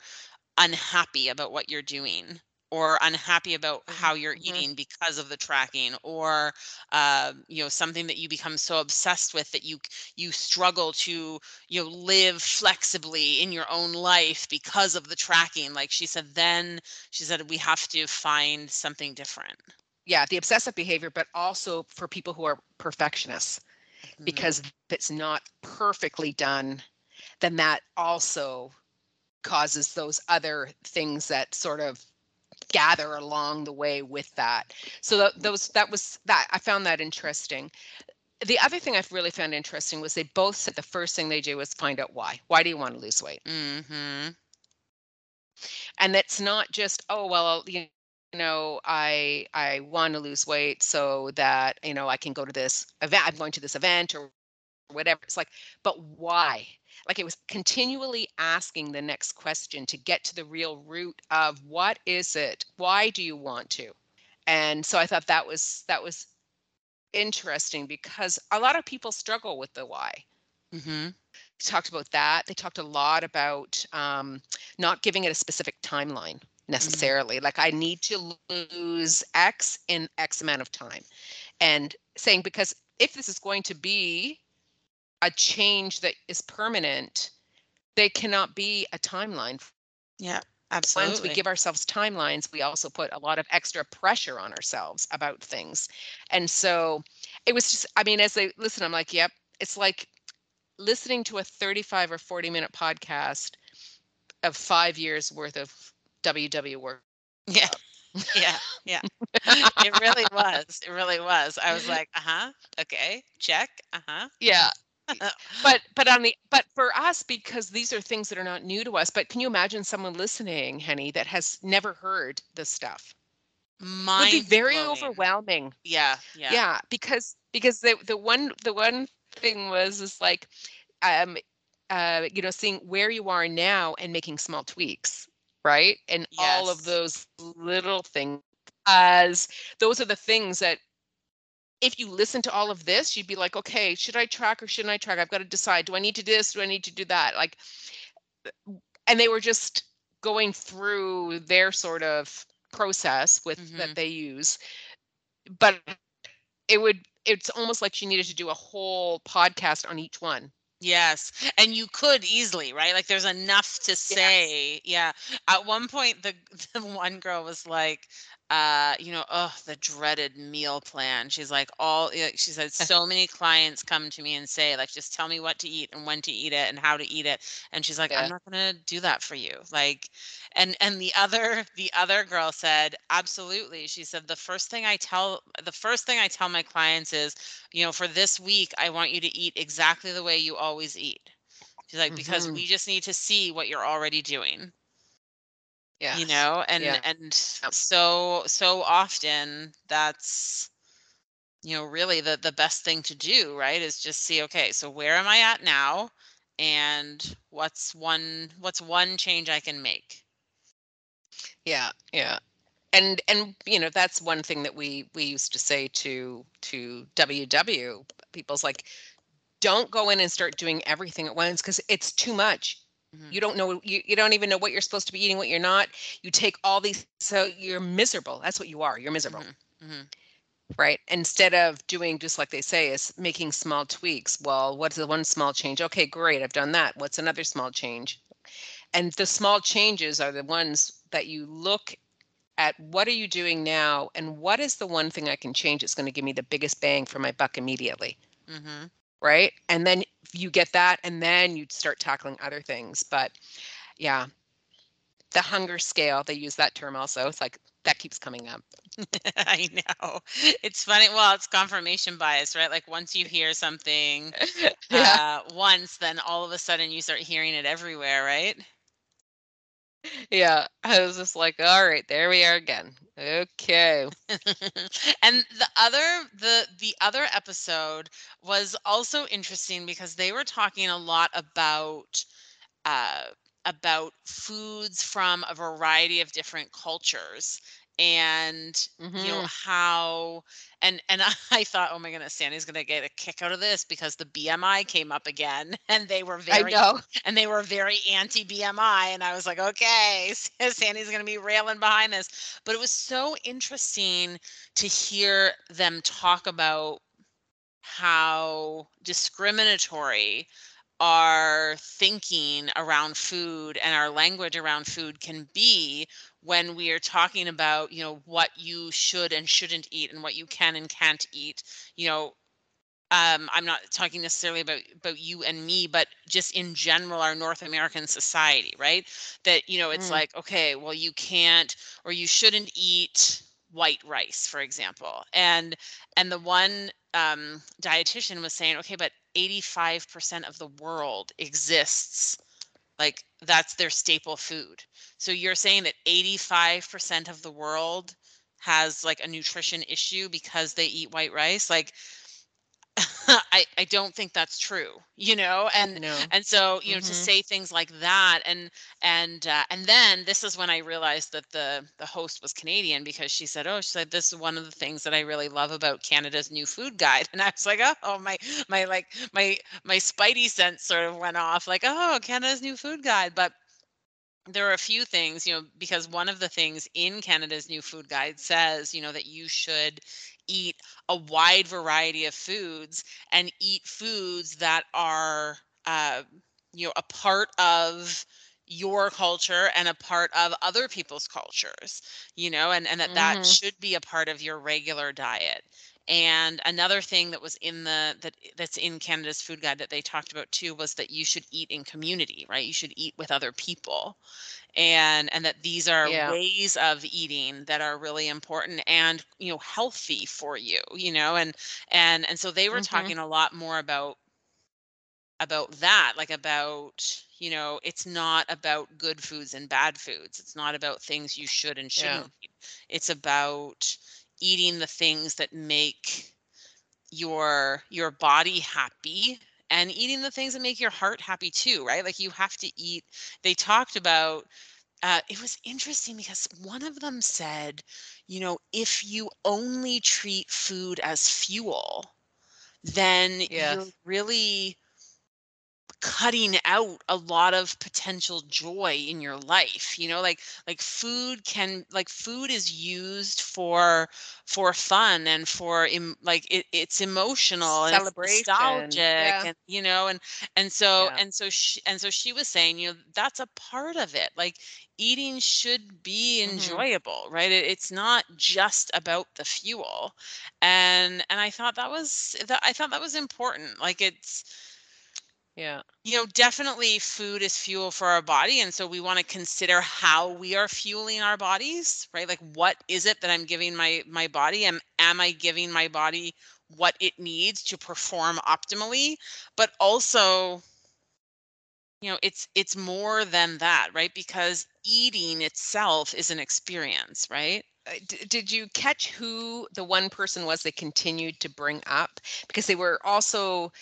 [SPEAKER 2] unhappy about what you're doing or unhappy about how you're
[SPEAKER 1] mhm.
[SPEAKER 2] eating because of the tracking or uh, you know something that you become so obsessed with that you you struggle to you know live flexibly in your own life because of the tracking like she said then she said we have to find something different
[SPEAKER 1] Yeah, the obsessive behavior, but also for people who are perfectionists,
[SPEAKER 2] Mhm.
[SPEAKER 1] because if it's not perfectly done, then that also causes those other things that sort of gather along the way with that. So tho- those that was that I found that interesting. The other thing I've really found interesting was they both said the first thing they do is find out why. Why do you want to lose weight?
[SPEAKER 2] Mhm.
[SPEAKER 1] and it's not just oh well you know i i want to lose weight so that you know i can go to this event i'm going to this event or whatever it's like but why like it was continually asking the next question to get to the real root of what is it why do you want to and so i thought that was that was interesting because a lot of people struggle with the why
[SPEAKER 2] Mm-hmm.
[SPEAKER 1] talked about that. They talked a lot about um, not giving it a specific timeline necessarily. Like I need to lose X in X amount of time, and saying because if this is going to be a change that is permanent, they cannot be a timeline.
[SPEAKER 2] Yeah, absolutely.
[SPEAKER 1] Once we give ourselves timelines, we also put a lot of extra pressure on ourselves about things. And so it was just, I mean, as they listen, I'm like, yep, it's like listening to a 35 or 40 minute podcast of five years worth of WW work.
[SPEAKER 2] yeah. yeah, yeah. it really was. It really was. I was like, uh-huh. Okay. Check. Uh-huh.
[SPEAKER 1] Yeah. [laughs] But but on the but for us because these are things that are not new to us. But can you imagine someone listening, Henny, that has never heard this stuff? It would be very
[SPEAKER 2] Mind-blowing.
[SPEAKER 1] overwhelming.
[SPEAKER 2] Yeah, yeah.
[SPEAKER 1] yeah because because the the one the one thing was is like um uh you know seeing where you are now and making small tweaks right and all of those little things as those are the things that if you listen to all of this you'd be like okay should i track or shouldn't i track i've got to decide do i need to do this do i need to do that like and they were just going through their sort of process with
[SPEAKER 2] Mhm.
[SPEAKER 1] that they use but it would it's almost like she needed to do a whole podcast on each one
[SPEAKER 2] Yes. And you could easily, right? Like there's enough to
[SPEAKER 1] Yes.
[SPEAKER 2] say. Yeah. At one point the [laughs] the one girl was like, uh, you know, oh, the dreaded meal plan. She's like, all she said, [laughs] so many clients come to me and say, like, just tell me what to eat and when to eat it and how to eat it. And she's like, I'm not gonna do that for you. Like, and and the other [laughs] the other girl said, absolutely. She said, the first thing I tell the first thing I tell my clients is, you know, for this week, I want you to eat exactly the way you always eat. She's like, because
[SPEAKER 1] Mhm.
[SPEAKER 2] we just need to see what you're already doing you know and
[SPEAKER 1] Yeah.
[SPEAKER 2] and so so often that's you know really the the best thing to do right is just see okay so where am i at now and what's one what's one change i can make
[SPEAKER 1] Yeah. Yeah. And and you know, that's one thing that we we used to say to to WW. People's like, don't go in and start doing everything at once because it's too much.
[SPEAKER 2] Mhm.
[SPEAKER 1] You don't know you, you don't even know what you're supposed to be eating, what you're not. You take all these so you're miserable. That's what you are. You're miserable.
[SPEAKER 2] Mhm. Mhm.
[SPEAKER 1] Right. Instead of doing just like they say, is making small tweaks. Well, what's the one small change? Okay, great. I've done that. What's another small change? And the small changes are the ones that you look at what are you doing now and what is the one thing I can change that's going to give me the biggest bang for my buck immediately.
[SPEAKER 2] Mhm.
[SPEAKER 1] Right. And then you get that and then you start tackling other things. But yeah, the hunger scale, they use that term also. It's like that keeps coming up. [laughs]
[SPEAKER 2] i know it's funny well it's confirmation bias right like once you hear something [laughs]
[SPEAKER 1] yeah.
[SPEAKER 2] uh once then all of a sudden you start hearing it everywhere right
[SPEAKER 1] Yeah. I was just like, all right, there we are again. Okay. [laughs]
[SPEAKER 2] and the other the the other episode was also interesting because they were talking a lot about uh, about foods from a variety of different cultures and you know
[SPEAKER 1] hmm
[SPEAKER 2] how and and [laughs] I thought oh my goodness Sandy's gonna get a kick out of this because the BMI came up again [laughs] and they were very and they were very anti BMI. And I was like, okay, [laughs] Sandy's going to be railing behind this. But it was so interesting to hear them talk about how discriminatory our thinking around food and our language around food can be when we are talking about you know what you should and shouldn't eat and what you can and can't eat you know um, I'm not talking necessarily about about you and me, but just in general, our North American society, right? That you know, it's
[SPEAKER 1] Mm,
[SPEAKER 2] like, okay, well, you can't or you shouldn't eat white rice, for example. And and the one um, dietitian was saying, okay, but 85% of the world exists like that's their staple food. So you're saying that 85% of the world has like a nutrition issue because they eat white rice? Like [laughs] I I don't think that's true, you know, and
[SPEAKER 1] no.
[SPEAKER 2] and so you know to
[SPEAKER 1] hmm
[SPEAKER 2] say things like that, and and uh, and then this is when I realized that the the host was Canadian because she said, oh, she said this is one of the things that I really love about Canada's new food guide, [laughs] and I was like, oh, oh my my like my my spidey sense sort of went off, like oh Canada's new food guide, but there are a few things, you know, because one of the things in Canada's new food guide says, you know, that you should eat a wide variety of foods and eat foods that are, uh, you know, a part of your culture and a part of other people's cultures, you know, and, and that that
[SPEAKER 1] hmm
[SPEAKER 2] should be a part of your regular diet. And another thing that was in the that that's in Canada's food guide that they talked about too was that you should eat in community, right? You should eat with other people. And and that these are
[SPEAKER 1] Yeah.
[SPEAKER 2] ways of eating that are really important and you know healthy for you you know? And and and so they were
[SPEAKER 1] hmm
[SPEAKER 2] talking a lot more about about that like about you know it's not about good foods and bad foods. It's not about things you should and shouldn't eat. It's about eating the things that make your your body happy and eating the things that make your heart happy too right? Like you have to eat they talked about uh, it was interesting because one of them said, you know, if you only treat food as fuel, then you're really cutting out a lot of potential joy in your life you know like like food can like food is used for for fun and for em, like it, it's emotional and it's nostalgic
[SPEAKER 1] Yeah.
[SPEAKER 2] and you know and and so
[SPEAKER 1] Yeah.
[SPEAKER 2] and so she and so she was saying you know that's a part of it like eating should be
[SPEAKER 1] Mhm.
[SPEAKER 2] enjoyable right it, it's not just about the fuel and and i thought that was that i thought that was important like it's
[SPEAKER 1] Yeah.
[SPEAKER 2] you know definitely food is fuel for our body and so we want to consider how we are fueling our bodies right? Like what is it that i'm giving my my body? Am am i giving my body what it needs to perform optimally? But also you know it's it's more than that right? Because eating itself is an experience right?
[SPEAKER 1] Uh, did you catch who the one person was they continued to bring up? Because they were also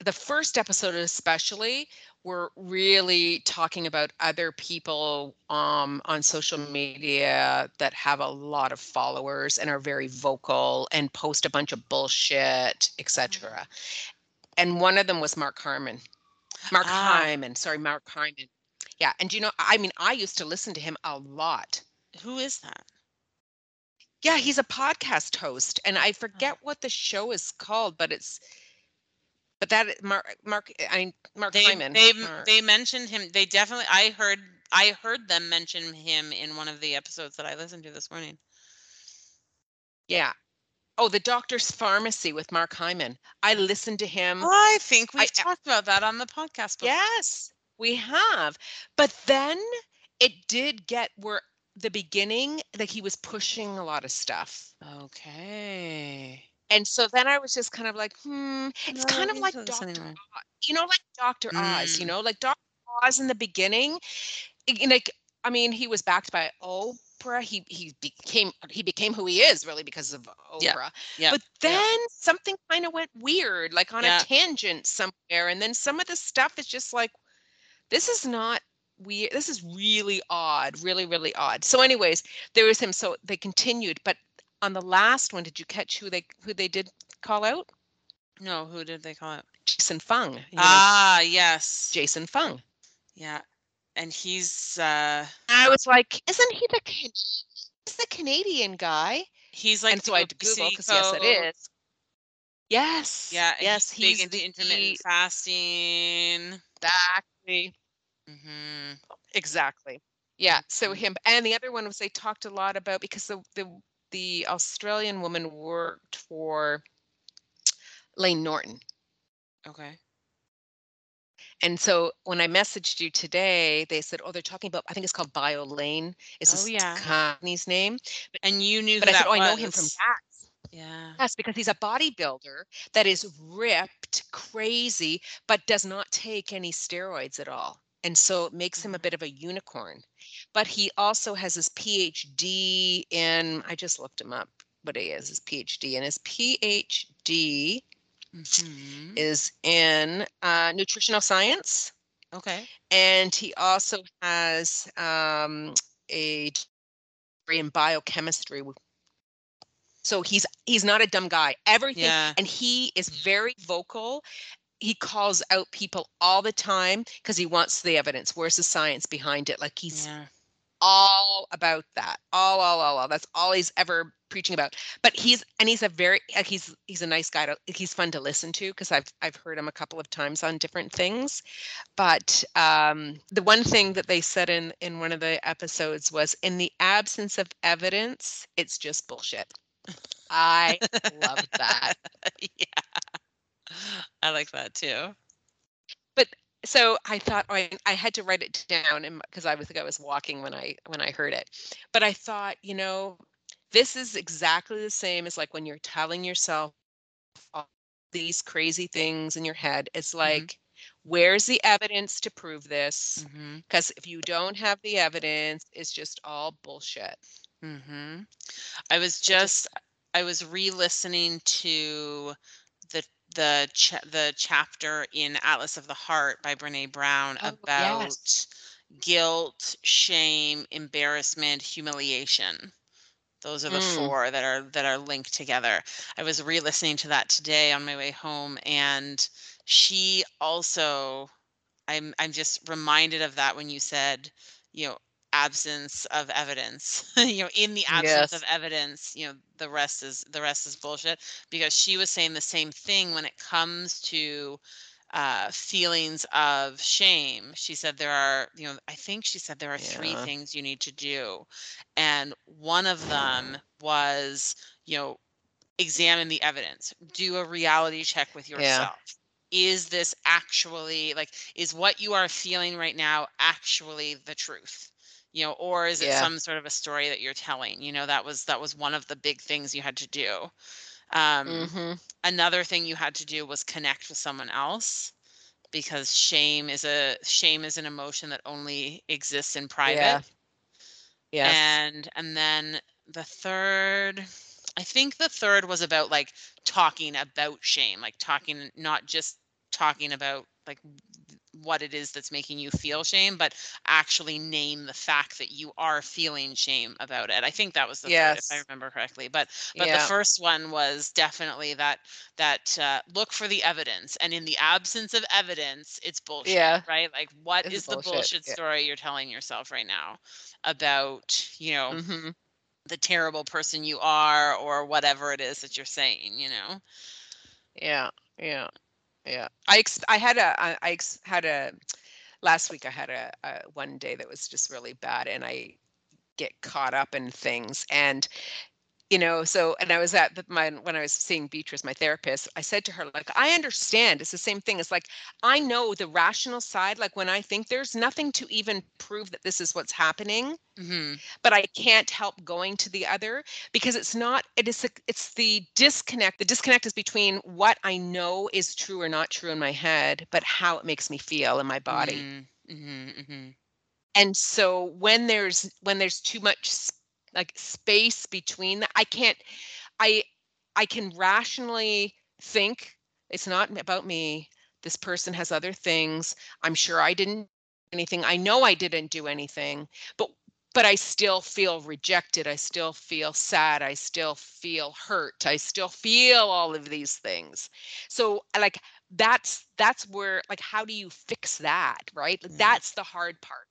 [SPEAKER 1] the first episode especially we're really talking about other people um, on social media that have a lot of followers and are very vocal and post a bunch of bullshit etc and one of them was mark harmon. Mark
[SPEAKER 2] Ah.
[SPEAKER 1] hyman sorry mark hyman. Yeah and you know i mean i used to listen to him a lot.
[SPEAKER 2] Who is that?
[SPEAKER 1] Yeah he's a podcast host and i forget what the show is called but it's but that mark mark i mean mark
[SPEAKER 2] they
[SPEAKER 1] hyman
[SPEAKER 2] they
[SPEAKER 1] Mark.
[SPEAKER 2] they mentioned him they definitely i heard i heard them mention him in one of the episodes that i listened to this morning
[SPEAKER 1] Yeah. Oh, the doctor's Farmacy with Mark Hyman. I listened to him.
[SPEAKER 2] i think we've talked about that on the podcast before.
[SPEAKER 1] Yes, we have. But then it did get where the beginning that he was pushing a lot of stuff.
[SPEAKER 2] okay
[SPEAKER 1] And so then I was just kind of like, hmm, it's kind of like Dr. Oz, you know, like Dr. Oz, you
[SPEAKER 2] Mm.
[SPEAKER 1] know, like Dr. Oz in the beginning. Like, I mean, he was backed by Oprah. He he became he became who he is really because of Oprah.
[SPEAKER 2] yeah, yeah.
[SPEAKER 1] But
[SPEAKER 2] yeah.
[SPEAKER 1] then something kind of went weird, like on
[SPEAKER 2] Yeah.
[SPEAKER 1] a tangent somewhere. And then some of the stuff is just like, this is not weird. This is really odd, really, really odd. So, anyways, there was him. So they continued. But on the last one, did you catch who they who they did call out?
[SPEAKER 2] no who did they call it
[SPEAKER 1] Jason Fung. You know,
[SPEAKER 2] ah yes
[SPEAKER 1] Jason Fung.
[SPEAKER 2] yeah and he's uh
[SPEAKER 1] I was like, isn't he the Can- he's the Canadian guy?
[SPEAKER 2] he's like
[SPEAKER 1] and so I had to Google because yes, it is. Yes.
[SPEAKER 2] yeah
[SPEAKER 1] Yes.
[SPEAKER 2] he's big
[SPEAKER 1] He's
[SPEAKER 2] into
[SPEAKER 1] the
[SPEAKER 2] intermittent fasting
[SPEAKER 1] exactly.
[SPEAKER 2] hmm
[SPEAKER 1] Exactly. Yeah. So him and the other one was they talked a lot about because the the the Australian woman worked for Layne Norton.
[SPEAKER 2] okay
[SPEAKER 1] And so when I messaged you today, they said, "Oh, they're talking about. I think it's called BioLayne. Is
[SPEAKER 2] Oh,
[SPEAKER 1] this
[SPEAKER 2] yeah.
[SPEAKER 1] company's name?"
[SPEAKER 2] and you knew
[SPEAKER 1] that.
[SPEAKER 2] But
[SPEAKER 1] I said, "Oh, I know him from
[SPEAKER 2] was.
[SPEAKER 1] that."
[SPEAKER 2] yeah
[SPEAKER 1] Yes, because he's a bodybuilder that is ripped, crazy, but does not take any steroids at all. And so it makes him a
[SPEAKER 2] Mhm.
[SPEAKER 1] bit of a unicorn. But he also has his PhD in, I just looked him up, what he is, his PhD. And his PhD
[SPEAKER 2] Mhm.
[SPEAKER 1] is in uh, nutritional science.
[SPEAKER 2] okay
[SPEAKER 1] And he also has um, a degree in biochemistry. So he's he's not a dumb guy. Everything
[SPEAKER 2] Yeah.
[SPEAKER 1] and he is very vocal. He calls out people all the time because he wants the evidence. Where's the science behind it? Like he's
[SPEAKER 2] yeah
[SPEAKER 1] all about that. All, all, all, all. That's all he's ever preaching about. But he's and he's a very like he's he's a nice guy. To, he's fun to listen to because I've I've heard him a couple of times on different things. But um, the one thing that they said in in one of the episodes was, in the absence of evidence, it's just bullshit. I love that. [laughs]
[SPEAKER 2] yeah i like that too But
[SPEAKER 1] so I thought I, I had to write it down and because I was I was walking when I when I heard it. But I thought, you know, this is exactly the same as like when you're telling yourself all these crazy things in your head. It's like, where's the evidence to prove this? Because if you don't have the evidence, it's just all bullshit.
[SPEAKER 2] hmm I was just I was re-listening to the the cha- the chapter in Atlas of the Heart by Brené Brown
[SPEAKER 1] Oh,
[SPEAKER 2] about
[SPEAKER 1] yes.
[SPEAKER 2] guilt, shame, embarrassment, humiliation. Those are the
[SPEAKER 1] Mm.
[SPEAKER 2] four that are that are linked together. I was re-listening to that today on my way home and she also I'm I'm just reminded of that when you said, you know, absence of evidence. [laughs] you know, in the absence
[SPEAKER 1] Yes.
[SPEAKER 2] of evidence, you know, the rest is the rest is bullshit. Because she was saying the same thing when it comes to uh, feelings of shame. She said there are, you know, I think she said there are three things you need to do, and one of them was, you know, examine the evidence, do a reality check with
[SPEAKER 1] Yeah.
[SPEAKER 2] yourself. Is this actually like is what you are feeling right now actually the truth? You know, or is it
[SPEAKER 1] Yeah.
[SPEAKER 2] some sort of a story that you're telling? You know, that was that was one of the big things you had to do. Um
[SPEAKER 1] hmm
[SPEAKER 2] another thing you had to do was connect with someone else because shame is a shame is an emotion that only exists in private
[SPEAKER 1] Yeah. Yes.
[SPEAKER 2] and and then the third i think the third was about like talking about shame like talking not just talking about like what it is that's making you feel shame but actually name the fact that you are feeling shame about it i think that was the third if i remember correctly but but the first one was definitely that that uh, look for the evidence and in the absence of evidence it's bullshit
[SPEAKER 1] Yeah.
[SPEAKER 2] right like what
[SPEAKER 1] It's
[SPEAKER 2] is the
[SPEAKER 1] bullshit.
[SPEAKER 2] bullshit
[SPEAKER 1] Yeah.
[SPEAKER 2] story you're telling yourself right now about you know
[SPEAKER 1] hmm
[SPEAKER 2] the terrible person you are or whatever it is that you're saying you know
[SPEAKER 1] Yeah. Yeah. Yeah. I ex- I had a I, I ex- had a last week I had a, a one day that was just really bad and I get caught up in things and you know so and i was at the, my when i was seeing beatrice my therapist i said to her like i understand it's the same thing it's like i know the rational side like when i think there's nothing to even prove that this is what's happening
[SPEAKER 2] hmm
[SPEAKER 1] but i can't help going to the other because it's not it is it's the disconnect the disconnect is between what i know is true or not true in my head but how it makes me feel in my body.
[SPEAKER 2] Hmm hmm
[SPEAKER 1] and so when there's when there's too much like space between that i can't i i can rationally think it's not about me. This person has other things. I'm sure i didn't do anything. I know i didn't do anything but but i still feel rejected. I still feel sad. I still feel hurt. I still feel all of these things. So like that's that's where like how do you fix that right?
[SPEAKER 2] Mm.
[SPEAKER 1] that's the hard part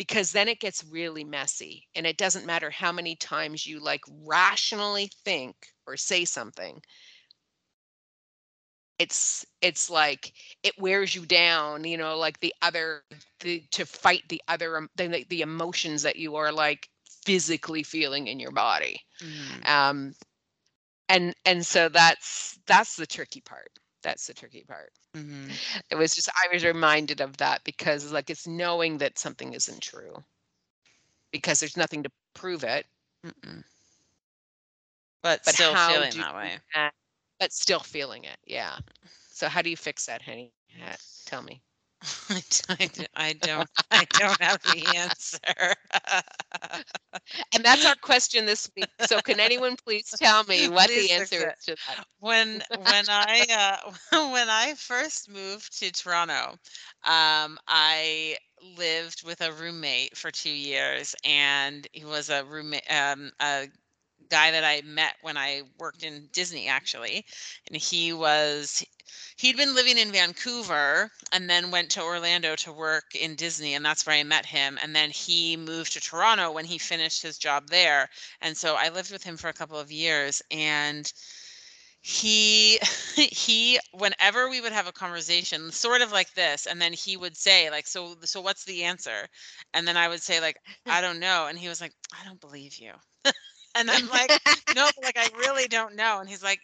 [SPEAKER 1] because then it gets really messy and it doesn't matter how many times you like rationally think or say something it's it's like it wears you down you know like the other the to fight the other em- the, the emotions that you are like physically feeling in your body.
[SPEAKER 2] Hmm
[SPEAKER 1] um and and so that's that's the tricky part that's the tricky part.
[SPEAKER 2] Hmm
[SPEAKER 1] it was just i was reminded of that because like it's knowing that something isn't true. Because there's nothing to prove it.
[SPEAKER 2] Mm-mm. but,
[SPEAKER 1] but
[SPEAKER 2] still feeling that way.
[SPEAKER 1] that- but still feeling it yeah. So how do you fix that honey? Tell me [laughs]
[SPEAKER 2] I, don't i don't have the answer. [laughs]
[SPEAKER 1] And that's our question this week. So can anyone please tell me what
[SPEAKER 2] Please
[SPEAKER 1] the answer is to that?
[SPEAKER 2] When when I uh, [laughs] when I first moved to Toronto, um, I lived with a roommate for two years, and he was a roommate, um, a guy that I met when I worked in Disney, actually, and he was he'd been living in Vancouver and then went to Orlando to work in Disney, and that's where I met him. And then he moved to Toronto when he finished his job there, and so I lived with him for a couple of years, and he [laughs] he whenever we would have a conversation sort of like this and then he would say like so so what's the answer and then i would say like i [laughs] don't know and he was like i don't believe you [laughs] and i'm like no like i really don't know and he's like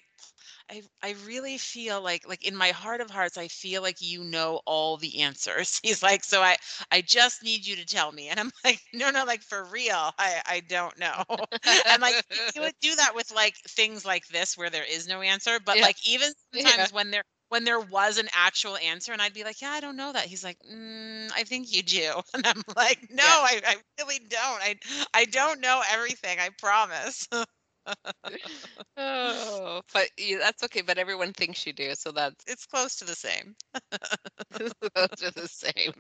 [SPEAKER 2] I, I really feel like like in my heart of hearts i feel like you know all the answers [laughs] he's like so i i just need you to tell me and i'm [laughs] like no no like for real i i don't know [laughs] and like he would do that with like things like this where there is no answer but
[SPEAKER 1] Yeah.
[SPEAKER 2] like even
[SPEAKER 1] Yeah.
[SPEAKER 2] sometimes when there when there was an actual answer and i'd be like yeah i don't know that. He's like mm, i think you do. [laughs] And i'm like no
[SPEAKER 1] Yeah.
[SPEAKER 2] I, I really don't. I i don't know everything i promise. [laughs]
[SPEAKER 1] Oh but you, that's okay but everyone thinks you do so that's
[SPEAKER 2] it's close to the same. [laughs]
[SPEAKER 1] Those are the same.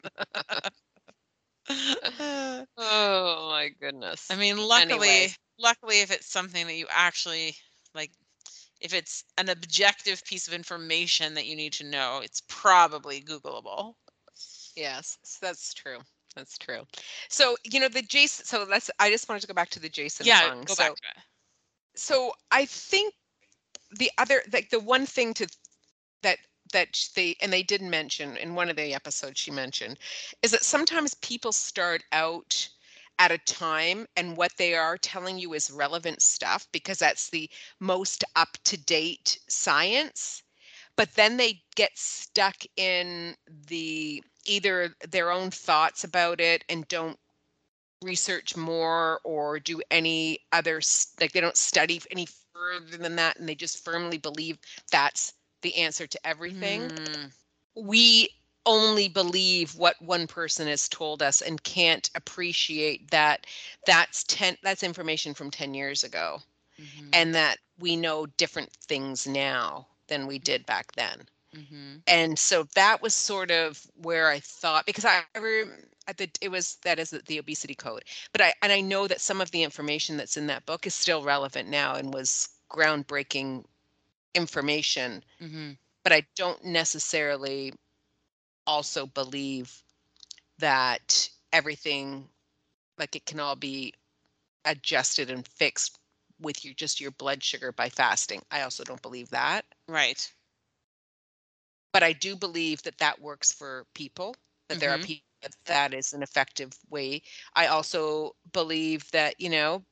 [SPEAKER 1] Oh my goodness.
[SPEAKER 2] I mean, luckily, luckily, if it's something that you actually like, if it's an objective piece of information that you need to know, it's probably Googleable.
[SPEAKER 1] Yes, that's true. That's true. So, you know, the Jason, so let's, I just wanted to go back to the Jason
[SPEAKER 2] yeah,
[SPEAKER 1] Fung.
[SPEAKER 2] go
[SPEAKER 1] so,
[SPEAKER 2] back to it.
[SPEAKER 1] so I think the other, like the one thing to, that, that they, and they did mention in one of the episodes she mentioned, is that sometimes people start out at a time and what they are telling you is relevant stuff because that's the most up to date science. But then they get stuck in the either their own thoughts about it and don't research more or do any other like they don't study any further than that and they just firmly believe that's the answer to everything
[SPEAKER 2] Mm,
[SPEAKER 1] we only believe what one person has told us and can't appreciate that that's 10 that's information from 10 years ago
[SPEAKER 2] mhm,
[SPEAKER 1] and that we know different things now than we did back then.
[SPEAKER 2] Mhm,
[SPEAKER 1] and so that was sort of where I thought because I ever at the it was that is the, the obesity code, but I and I know that some of the information that's in that book is still relevant now and was groundbreaking information,
[SPEAKER 2] mhm.
[SPEAKER 1] but I don't necessarily also believe that everything like it can all be adjusted and fixed with your just your blood sugar by fasting. I also don't believe that.
[SPEAKER 2] Right.
[SPEAKER 1] but I do believe that that works for people, that there are
[SPEAKER 2] Mhm.
[SPEAKER 1] people that that is an effective way. I also believe that, you know,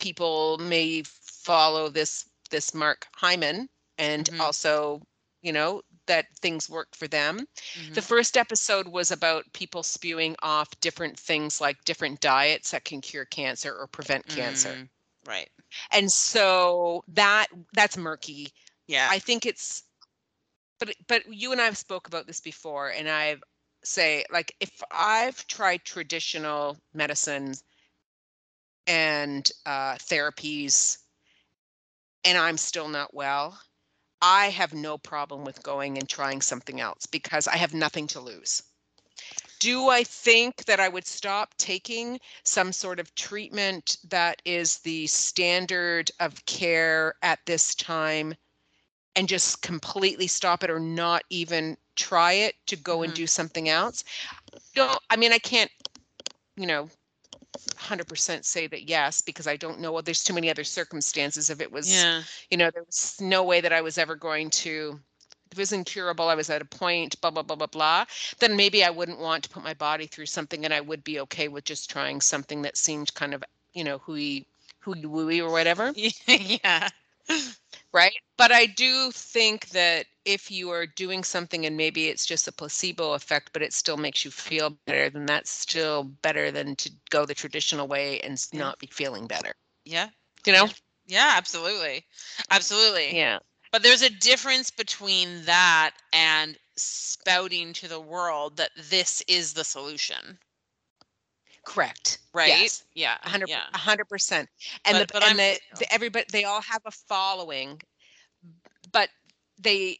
[SPEAKER 1] people may follow this this Mark Hyman and
[SPEAKER 2] Mhm.
[SPEAKER 1] also, you know, that things work for them. The
[SPEAKER 2] mhm,
[SPEAKER 1] first episode was about people spewing off different things like different diets that can cure cancer or prevent cancer.
[SPEAKER 2] mm, Right.
[SPEAKER 1] And so that that's murky
[SPEAKER 2] Yeah.
[SPEAKER 1] I think it's but but you and I've spoke about this before and I've say like if I've tried traditional medicines and uh therapies and I'm still not well, I have no problem with going and trying something else because I have nothing to lose. Do I think that I would stop taking some sort of treatment that is the standard of care at this time and just completely stop it or not even try it to go and
[SPEAKER 2] Mhm.
[SPEAKER 1] do something else? Don't I mean I can't, you know, 100% say that yes because I don't know well there's too many other circumstances if it was
[SPEAKER 2] Yeah.
[SPEAKER 1] you know there was no way that I was ever going to if it was incurable I was at a point blah blah blah blah blah then maybe I wouldn't want to put my body through something and I would be okay with just trying something that seemed kind of you know hooey hooey wooey or whatever [laughs]
[SPEAKER 2] yeah.
[SPEAKER 1] Right but I do think that if you are doing something and maybe it's just a placebo effect but it still makes you feel better then that's still better than to go the traditional way and
[SPEAKER 2] Yeah.
[SPEAKER 1] not be feeling better
[SPEAKER 2] Yeah.
[SPEAKER 1] you know
[SPEAKER 2] Yeah. Absolutely. Absolutely.
[SPEAKER 1] yeah
[SPEAKER 2] But there's a difference between that and spouting to the world that this is the solution.
[SPEAKER 1] Correct
[SPEAKER 2] Right?
[SPEAKER 1] yes.
[SPEAKER 2] Yeah.
[SPEAKER 1] Hundred,
[SPEAKER 2] Yeah.
[SPEAKER 1] hundred percent. And
[SPEAKER 2] But-
[SPEAKER 1] the,
[SPEAKER 2] but
[SPEAKER 1] and the, the everybody, they all have a following, but they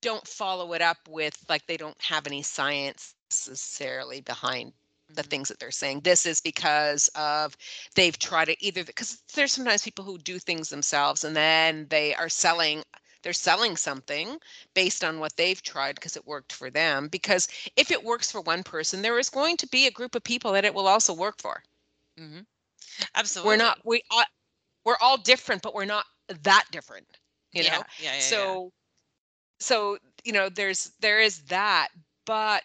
[SPEAKER 1] don't follow it up with like they don't have any science necessarily behind the
[SPEAKER 2] Mhm.
[SPEAKER 1] things that they're saying. This is because of they've tried it either because there's sometimes people who do things themselves and then they are selling they're selling something based on what they've tried because it worked for them because if it works for one person there is going to be a group of people that it will also work for
[SPEAKER 2] Mhm. Absolutely.
[SPEAKER 1] we're not we all, we're all different but we're not that different you
[SPEAKER 2] yeah.
[SPEAKER 1] know
[SPEAKER 2] Yeah. Yeah. yeah.
[SPEAKER 1] so so you know there's there is that but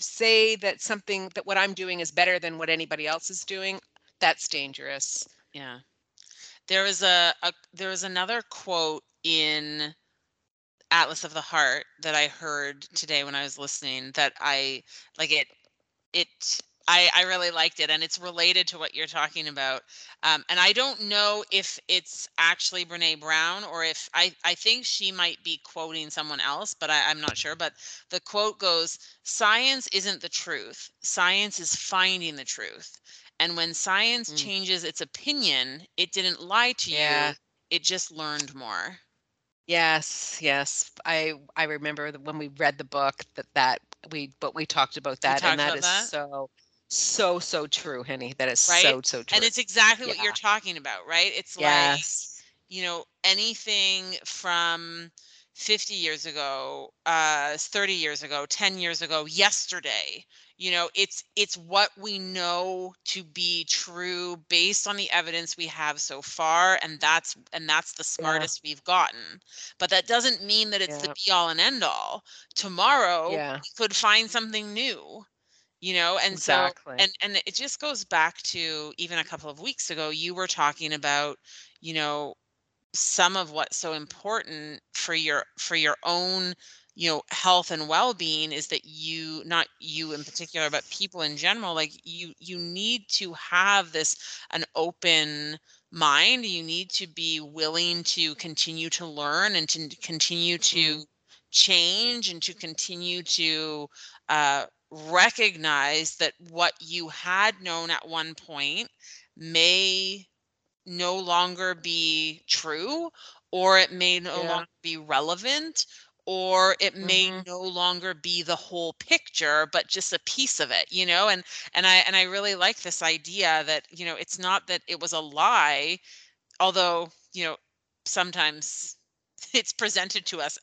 [SPEAKER 1] say that something that what i'm doing is better than what anybody else is doing that's dangerous
[SPEAKER 2] Yeah. There was a, a there was another quote in Atlas of the Heart that I heard today when I was listening that I like it it I, I really liked it and it's related to what you're talking about. Um, and I don't know if it's actually Brené Brown or if I, I think she might be quoting someone else, but I, I'm not sure. But the quote goes Science isn't the truth, science is finding the truth. And when science
[SPEAKER 1] Mm.
[SPEAKER 2] changes its opinion, it didn't lie to
[SPEAKER 1] Yeah.
[SPEAKER 2] you, it just learned more.
[SPEAKER 1] yes yes i i remember that when we read the book that that we but we talked about that
[SPEAKER 2] talked
[SPEAKER 1] and that is
[SPEAKER 2] that?
[SPEAKER 1] so so so true henny that is
[SPEAKER 2] Right?
[SPEAKER 1] so so true
[SPEAKER 2] And it's exactly what you're talking about, right? It's like, you know anything from 50 years ago, uh, 30 years ago, 10 years ago, yesterday. You know, it's it's what we know to be true based on the evidence we have so far, and that's and that's the smartest yeah. we've gotten. But that doesn't mean that it's yeah. the be all and end all. Tomorrow,
[SPEAKER 1] yeah.
[SPEAKER 2] we could find something new you know and exactly. so and and it just goes back to even a couple of weeks ago you were talking about you know some of what's so important for your for your own you know health and well-being is that you not you in particular but people in general like you you need to have this an open mind you need to be willing to continue to learn and to continue to mm. change and to continue to uh, recognize that what you had known at one point may no longer be true or it may no yeah. longer be relevant or it may mm-hmm. no longer be the whole picture but just a piece of it you know and and i and i really like this idea that you know it's not that it was a lie although you know sometimes [laughs] it's presented to us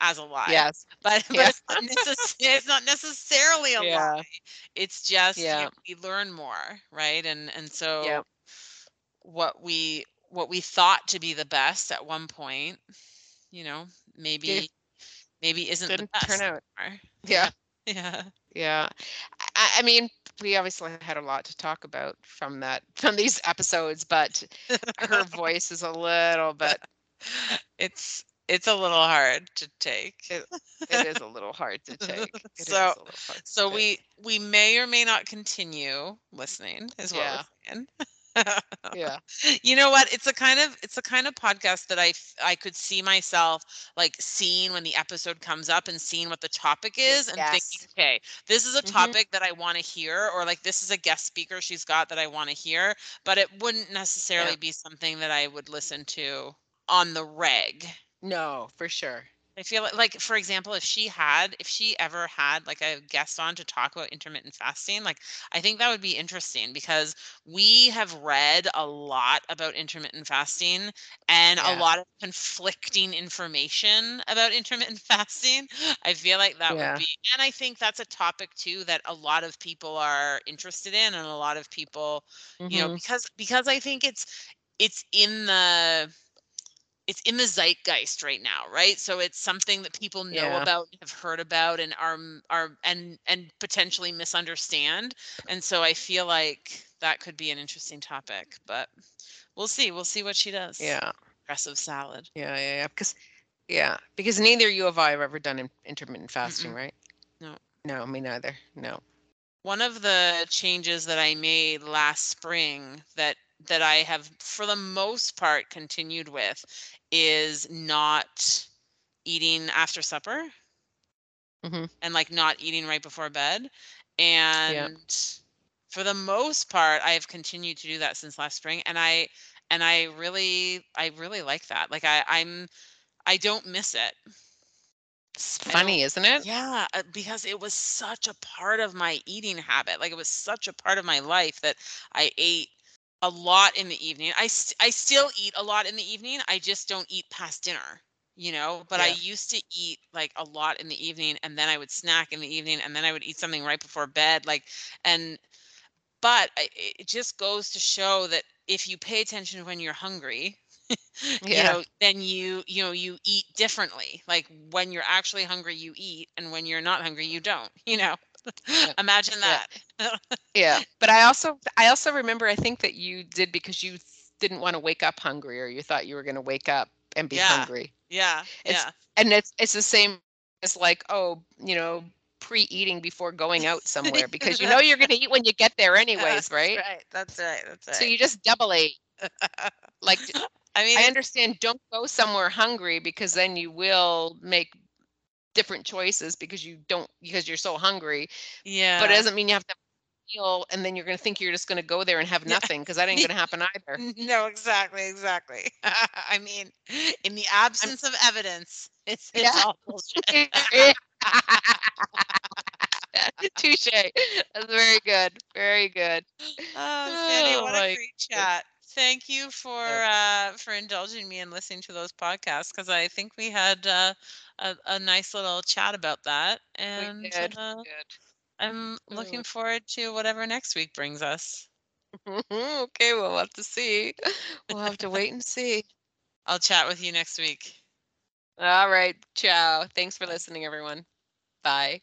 [SPEAKER 2] as a lie
[SPEAKER 1] yes [laughs]
[SPEAKER 2] but, but it's, not necess- it's, not necessarily a yeah. lie it's just yeah. You know, we learn more right and and so yeah what we what we thought to be the best at one point you know maybe maybe isn't
[SPEAKER 1] didn't
[SPEAKER 2] the
[SPEAKER 1] turn out [laughs]
[SPEAKER 2] yeah.
[SPEAKER 1] Yeah. Yeah. I, I, mean we obviously had a lot to talk about from that from these episodes but her [laughs] voice is a little bit [laughs]
[SPEAKER 2] it's it's a little hard to take.
[SPEAKER 1] It, it is a little hard to take.
[SPEAKER 2] It so so we we may or may not continue listening is what yeah. we're saying
[SPEAKER 1] yeah. [laughs]
[SPEAKER 2] You know what? It's a kind of it's a kind of podcast that I I could see myself like seeing when the episode comes up and seeing what the topic is and yes. thinking, okay, this is a mm-hmm. topic mm-hmm. that I want to hear, or like this is a guest speaker she's got that I want to hear, but it wouldn't necessarily yeah. be something that I would listen to on the reg.
[SPEAKER 1] No, for sure.
[SPEAKER 2] I feel like, like for example, if she had, if she ever had like a guest on to talk about intermittent fasting, like I think that would be interesting because we have read a lot about intermittent fasting and yeah. a lot of conflicting information about intermittent [laughs] fasting. I feel like that yeah. would be, and I think that's a topic too that a lot of people are interested in, and a lot of people, mm-hmm. you know, mm-hmm. because because I think it's it's in the it's in the zeitgeist right now right? So it's something that people know yeah. about have heard about and are are and and potentially misunderstand. And so i feel like that could be an interesting topic but we'll see. We'll see what she does.
[SPEAKER 1] Yeah.
[SPEAKER 2] Aggressive salad.
[SPEAKER 1] Yeah yeah yeah because yeah because neither you or i have ever done intermittent fasting Mm-mm. right?
[SPEAKER 2] No.
[SPEAKER 1] No me neither. No.
[SPEAKER 2] One of the changes that i made last spring that that I have, for the most part, continued with is not eating after supper
[SPEAKER 1] mm-hmm.
[SPEAKER 2] and like not eating right before bed. And yep. for the most part, I've continued to do that since last spring. And I, and I really, I really like that. Like I, I'm, I don't miss it.
[SPEAKER 1] It's funny, isn't it?
[SPEAKER 2] Yeah, uh, because it was such a part of my eating habit. Like it was such a part of my life that I ate a lot in the evening. I st- I still eat a lot in the evening. I just don't eat past dinner, you know. But yeah. I used to eat like a lot in the evening, and then I would snack in the evening, and then I would eat something right before bed. Like, and but I, it just goes to show that if you pay attention when you're hungry, [laughs] yeah. you know, then you you know you eat differently. Like when you're actually hungry, you eat, and when you're not hungry, you don't. You know. [laughs] Imagine that.
[SPEAKER 1] Yeah. [laughs] yeah. But I also I also remember I think that you did because you didn't want to wake up hungry or you thought you were going to wake up and be
[SPEAKER 2] yeah.
[SPEAKER 1] hungry.
[SPEAKER 2] Yeah.
[SPEAKER 1] It's,
[SPEAKER 2] yeah.
[SPEAKER 1] And it's it's the same as like, oh, you know, pre-eating before going out [laughs] somewhere because you know you're going to eat when you get there anyways, right?
[SPEAKER 2] right. That's right. That's right.
[SPEAKER 1] So you just double eat. like I mean, I understand don't go somewhere hungry because then you will make different choices because you don't because you're so hungry.
[SPEAKER 2] Yeah.
[SPEAKER 1] But it doesn't mean you have to meal and then you're going to think you're just going to go there and have nothing because that ain't [laughs] going to happen either.
[SPEAKER 2] No, exactly, exactly. [laughs] I mean, in the absence I'm, of evidence, it's, it's yeah. all [laughs] bullshit.
[SPEAKER 1] Touche. That's very good. Very good.
[SPEAKER 2] Oh, Sandy, what a oh great chat. Thank you for uh, for indulging me and listening to those podcasts because I think we had uh, a, a nice little chat about that, and
[SPEAKER 1] we did.
[SPEAKER 2] uh,
[SPEAKER 1] we did.
[SPEAKER 2] I'm looking forward to whatever next week brings us. [laughs]
[SPEAKER 1] okay, we'll have to see. We'll have to wait and see.
[SPEAKER 2] I'll chat with you next week.
[SPEAKER 1] All right. Ciao. Thanks for listening, everyone. Bye.